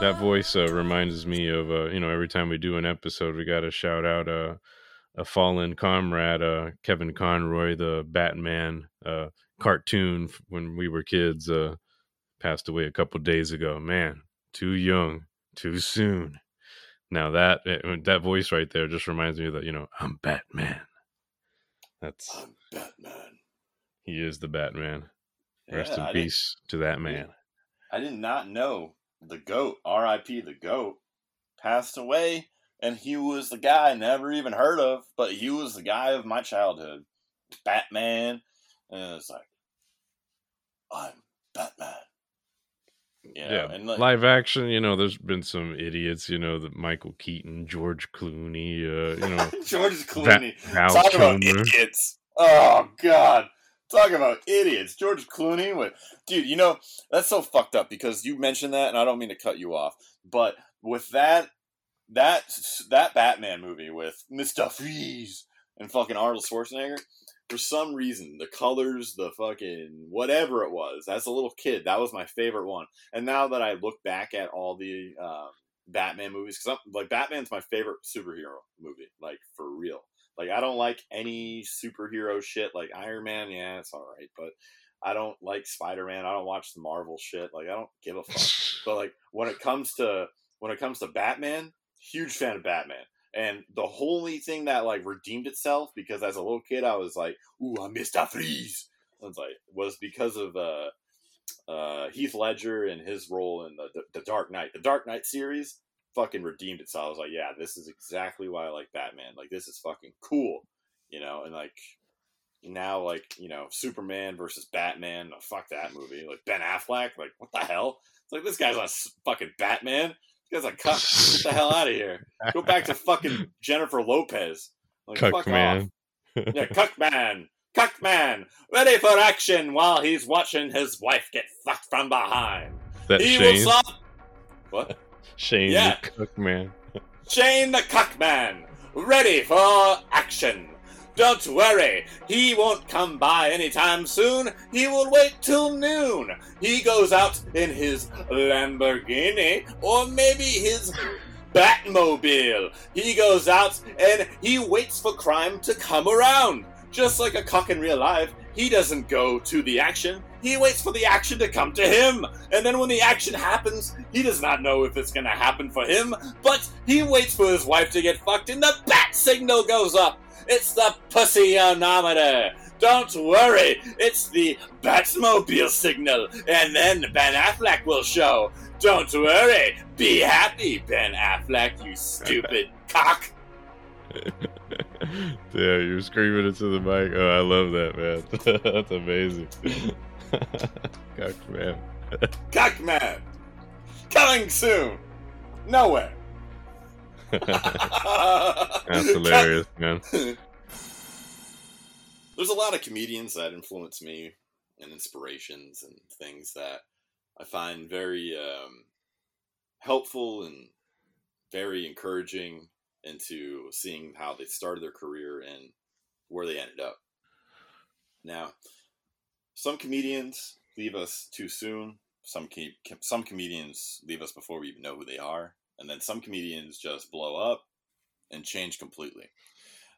That voice uh, reminds me of uh, you know every time we do an episode, we got to shout out uh, a fallen comrade, uh, Kevin Conroy, the Batman uh, cartoon when we were kids, uh, passed away a couple days ago. Man, too young, too soon. Now that eh, that voice right there just reminds me that you know I'm Batman. That's I'm Batman. he is the Batman. Rest Yeah, in didn't- peace to that man. I did not know the goat, R.I.P. the goat, passed away, and he was the guy I never even heard of, but he was the guy of my childhood, Batman, and it's like, I'm Batman. You know, yeah, and like, live action. You know, there's been some idiots. You know, the Michael Keaton, George Clooney. Uh, you know, George Clooney. Val Talk about idiots. Oh God. Talk about idiots. George Clooney with dude, you know, that's so fucked up because you mentioned that and I don't mean to cut you off, but with that that that Batman movie with Mr. Freeze and fucking Arnold Schwarzenegger, for some reason, the colors, the fucking whatever it was, as a little kid, that was my favorite one. And now that I look back at all the um, Batman movies, because like Batman's my favorite superhero movie, like for real. Like I don't like any superhero shit. Like Iron Man, yeah, it's all right, but I don't like Spider Man. I don't watch the Marvel shit. Like I don't give a fuck. but like when it comes to when it comes to Batman, huge fan of Batman. And the only thing that like redeemed itself because as a little kid I was like, "Ooh, I missed Mister Freeze," I was like, was because of uh, uh, Heath Ledger and his role in the, the the Dark Knight. The Dark Knight series fucking redeemed itself. I was like, yeah, this is exactly why I like Batman. Like this is fucking cool, you know. And like now, like you know, Superman versus Batman. oh, fuck that movie. Like Ben Affleck. Like what the hell? It's like this guy's s- fucking Batman. This guy's cuck. Get the hell out of here. Go back to fucking Jennifer Lopez. Like Cuck fuck man. off. Yeah, cuck man. Cuck man. Ready for action while he's watching his wife get fucked from behind. That he Shane, will stop. What? Shane, Yeah. the cook man. Shane the Cuckman, ready for action. Don't worry, he won't come by anytime soon. He will wait till noon. He goes out in his Lamborghini, or maybe his Batmobile. He goes out and he waits for crime to come around. Just like a cock in real life, he doesn't go to the action. He waits for the action to come to him. And then when the action happens, he does not know if it's going to happen for him, but he waits for his wife to get fucked and the bat signal goes up. It's the pussyonometer. Don't worry, it's the Batmobile signal, and then Ben Affleck will show. Don't worry, be happy, Ben Affleck, you stupid cock. yeah, you're screaming into the mic. Oh, I love that, man. That's amazing. Cock man. Cockman! Coming soon! Nowhere! That's hilarious, man. There's a lot of comedians that influence me and inspirations and things that I find very um, helpful and very encouraging into seeing how they started their career and where they ended up. Now, some comedians leave us too soon. Some com- some comedians leave us before we even know who they are, and then some comedians just blow up and change completely.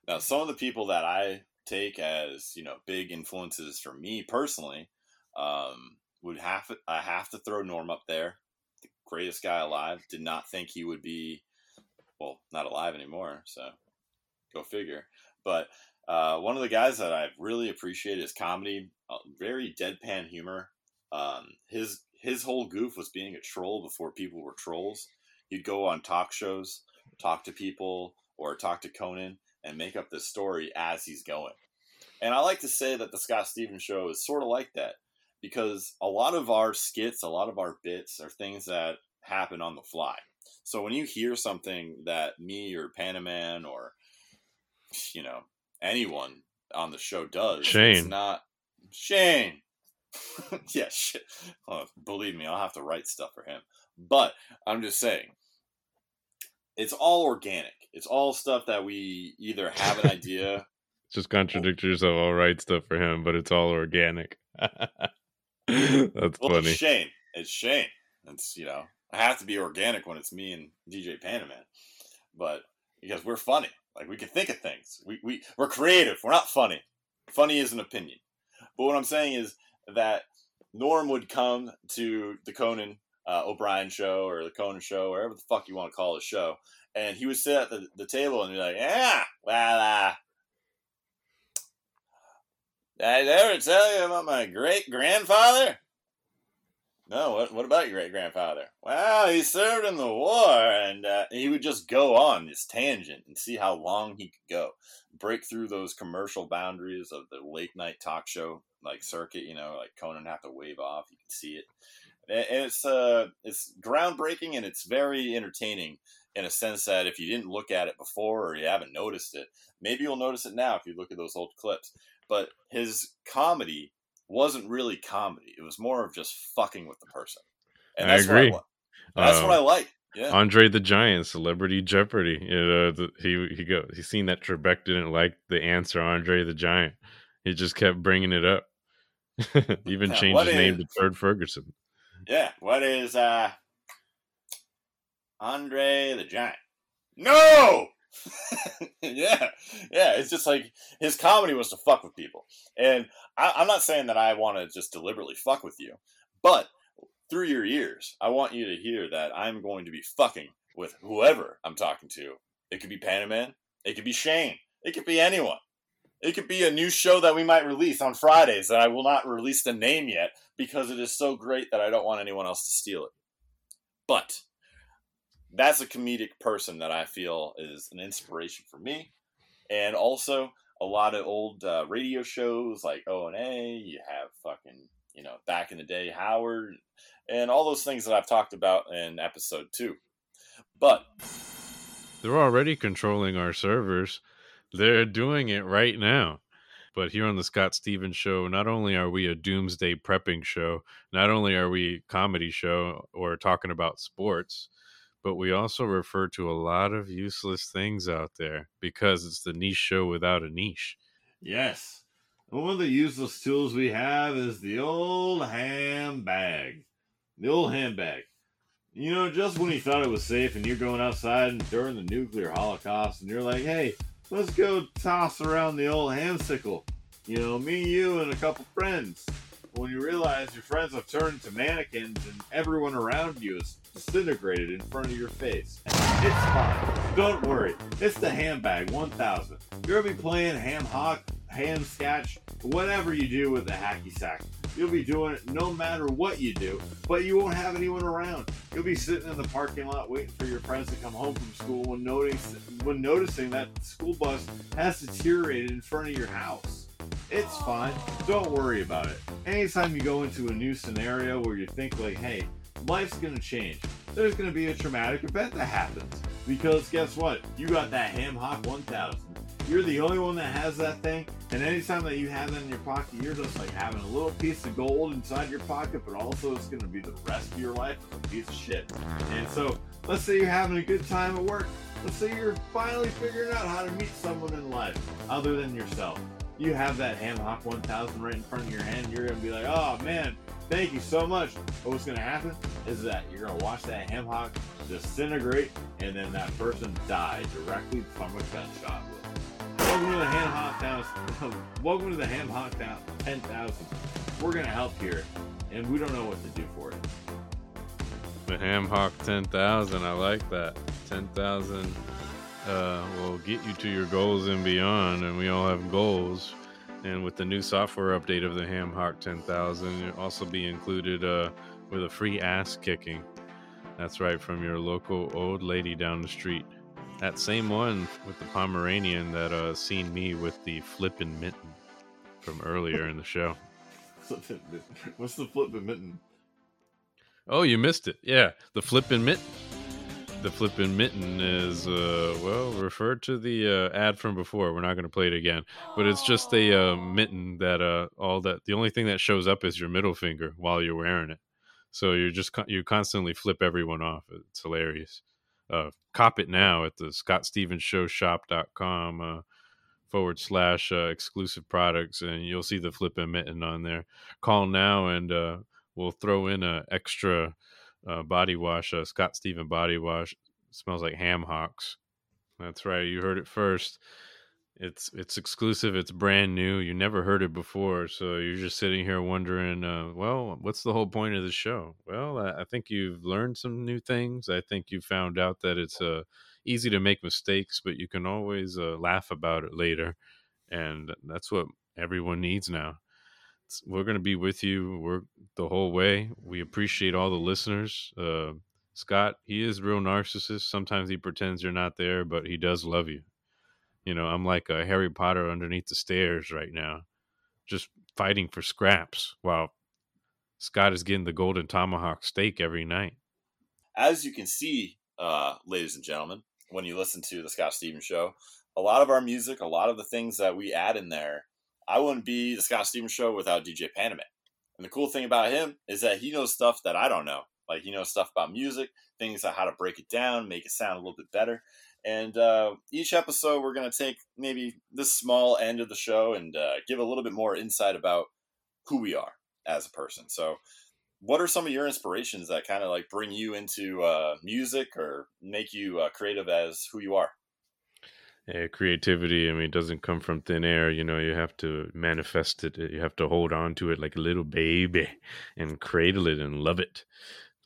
Now, some of the people that I take as you know big influences for me personally um, would have I have to throw Norm up there, the greatest guy alive. Did not think he would be, well, not alive anymore. So, go figure. But uh, one of the guys that I really appreciate his comedy, uh, very deadpan humor. Um, his his whole goof was being a troll before people were trolls. He'd go on talk shows, talk to people, or talk to Conan, and make up this story as he's going. And I like to say that the Scott Stevens show is sort of like that because a lot of our skits, a lot of our bits are things that happen on the fly. So when you hear something that me or Panaman or you know anyone on the show does, Shane. it's not Shane. yeah, shit. Oh, believe me, I'll have to write stuff for him. But I'm just saying, it's all organic. It's all stuff that we either have an idea. Just contradict yourself. I'll write stuff for him, but it's all organic. That's well, funny. it's Shane. It's Shane. It's you know, I have to be organic when it's me and DJ Panaman, but because we're funny, like we can think of things. We we we're creative. We're not funny. Funny is an opinion. But what I'm saying is that Norm would come to the Conan uh, O'Brien show or the Conan show, wherever the fuck you want to call the show, and he would sit at the, the table and be like, "Yeah, well, uh, did I ever tell you about my great grandfather? No, what, what about your great grandfather? Well, he served in the war, and uh, he would just go on this tangent and see how long he could go, break through those commercial boundaries of the late night talk show like circuit. You know, like Conan have to wave off. You can see it, and it's uh, it's groundbreaking and it's very entertaining in a sense that if you didn't look at it before or you haven't noticed it, maybe you'll notice it now if you look at those old clips. But his comedy wasn't really comedy; it was more of just fucking with the person. And I that's agree. What I, that's what I like. Yeah. Andre the Giant, Celebrity Jeopardy. You know, the, he he go. He seen that Trebek didn't like the answer. Andre the Giant. He just kept bringing it up. Even Yeah, changed his name to Turd Ferguson. Yeah. What is uh Andre the Giant? No. yeah, yeah. It's just like his comedy was to fuck with people, and I, I'm not saying that I want to just deliberately fuck with you, but through your ears, I want you to hear that I'm going to be fucking with whoever I'm talking to. It could be Panaman, it could be Shane, it could be anyone. It could be a new show that we might release on Fridays that I will not release the name yet because it is so great that I don't want anyone else to steal it. But that's a comedic person that I feel is an inspiration for me. And also a lot of old uh, radio shows like O and A. You have fucking you know back in the day Howard and all those things that I've talked about in episode two. But They're already controlling our servers. They're doing it right now. But here on the Scott Stevens show, not only are we a doomsday prepping show, not only are we a comedy show or talking about sports, but we also refer to a lot of useless things out there because it's the niche show without a niche. Yes. One of the useless tools we have is the old handbag. The old handbag. You know, just when you thought it was safe and you're going outside and during the nuclear holocaust and you're like, hey, let's go toss around the old hamsicle. You know, me, you, and a couple friends. When you realize your friends have turned to mannequins and everyone around you is disintegrated in front of your face. It's fine. Don't worry. It's the Handbag 1000. You're going to be playing ham hock, ham sketch, whatever you do with the hacky sack. You'll be doing it no matter what you do, but you won't have anyone around. You'll be sitting in the parking lot waiting for your friends to come home from school when noticing, when noticing that school bus has deteriorated in front of your house. It's fine. Don't worry about it. Anytime you go into a new scenario where you think like, hey, life's gonna change. There's gonna be a traumatic event that happens. Because guess what? You got that Ham Hock 1000. You're the only one that has that thing, and anytime that you have that in your pocket, you're just like having a little piece of gold inside your pocket, but also it's gonna be the rest of your life as a piece of shit. And so, let's say you're having a good time at work. Let's say you're finally figuring out how to meet someone in life other than yourself you have that Ham Hock 1000 right in front of your hand, you're to be like, oh man, thank you so much. What's going to happen is that you're going to watch that Ham Hock disintegrate and then that person die directly from a gunshot. Welcome to the Ham Hock Town. Welcome to the Ham Hock Town 10,000. We're going to help here, and we don't know what to do for it. The Ham Hock 10,000. I like that. 10,000 uh, will get you to your goals and beyond. And we all have goals. And with the new software update of the Ham Hock 10,000, you'll also be included uh, with a free ass kicking. That's right, from your local old lady down the street. That same one with the Pomeranian that uh, seen me with the flippin' mitten from earlier in the show. What's the flippin' mitten? Oh, you missed it. Yeah, the flippin' mitten the flippin' mitten is uh, well referred to the uh, ad from before. We're not going to play it again, but it's just a uh, mitten that uh, all that the only thing that shows up is your middle finger while you're wearing it. So you're just you constantly flip everyone off. It's hilarious. Uh, cop it now at the scottstevensshowshop.com uh, forward slash uh, exclusive products, and you'll see the flippin' mitten on there. Call now, and uh, we'll throw in a extra uh, body wash, uh, Scott Steven body wash. smells like ham hocks. That's right. You heard it first. It's it's exclusive. It's brand new. You never heard it before, so you're just sitting here wondering, uh, well, what's the whole point of the show? Well, I, I, think you've learned some new things. I think you found out that it's uh, easy to make mistakes, but you can always uh, laugh about it later, and that's what everyone needs now we're going to be with you we're the whole way we appreciate all the listeners uh, scott he is real narcissist sometimes he pretends you're not there but he does love you. You know i'm like a harry potter underneath the stairs right now just fighting for scraps while scott is getting the golden tomahawk steak every night. As you can see uh, ladies and gentlemen when you listen to the scott stevens show a lot of our music a lot of the things that we add in there I wouldn't be the Scott Stevens show without DJ Panaman. And the cool thing about him is that he knows stuff that I don't know. Like he knows stuff about music, things on how to break it down, make it sound a little bit better. And uh, each episode, we're going to take maybe this small end of the show and uh, give a little bit more insight about who we are as a person. So, what are some of your inspirations that kind of like bring you into uh, music or make you uh, creative as who you are? Yeah, creativity, I mean, doesn't come from thin air. You know, you have to manifest it. You have to hold on to it like a little baby and cradle it and love it.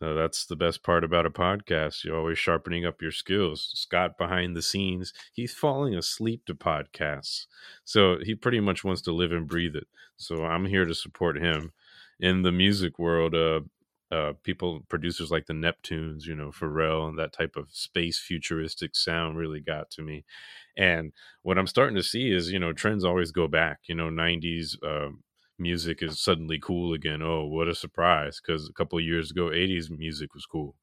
So that's the best part about a podcast. You're always sharpening up your skills. Scott behind the scenes, he's falling asleep to podcasts. So he pretty much wants to live and breathe it. So I'm here to support him. In the music world, uh, uh, people, producers like the Neptunes, you know, Pharrell, and that type of space futuristic sound really got to me. And what I'm starting to see is, you know, trends always go back. You know, 90s uh, um, music is suddenly cool again. Oh, what a surprise! Because a couple years ago, 80s music was cool.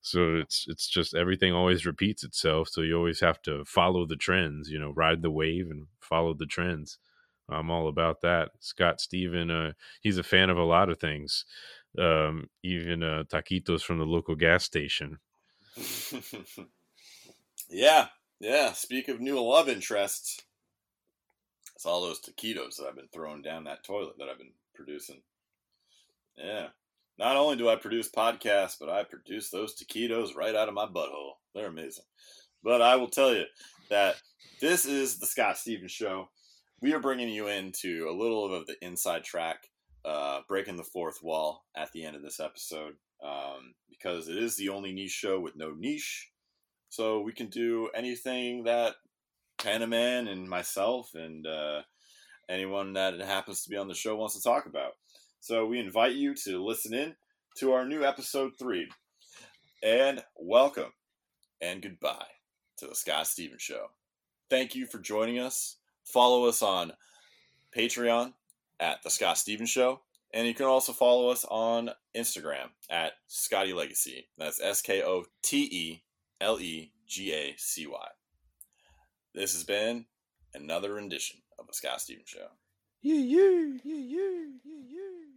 So it's it's just everything always repeats itself. So you always have to follow the trends. You know, ride the wave and follow the trends. I'm all about that. Scott Steven, uh, he's a fan of a lot of things, um, even uh, taquitos from the local gas station. yeah, yeah, speak of new love interests. It's all those taquitos that I've been throwing down that toilet that I've been producing. Yeah. Not only do I produce podcasts, but I produce those taquitos right out of my butthole. They're amazing. But I will tell you that this is the Scott Stevens Show. We are bringing you into a little of the inside track, uh, breaking the fourth wall at the end of this episode, um, because it is the only niche show with no niche. So we can do anything that Panaman and myself and uh, anyone that happens to be on the show wants to talk about. So we invite you to listen in to our new episode three. And welcome and goodbye to the Scott Stevens Show. Thank you for joining us. Follow us on Patreon at the Scott Stevens Show. And you can also follow us on Instagram at Scotty Legacy. That's S K O T E L E G A C Y. This has been another rendition of the Scott Stevens Show. Yeah, yeah, yeah, yeah, yeah, yeah.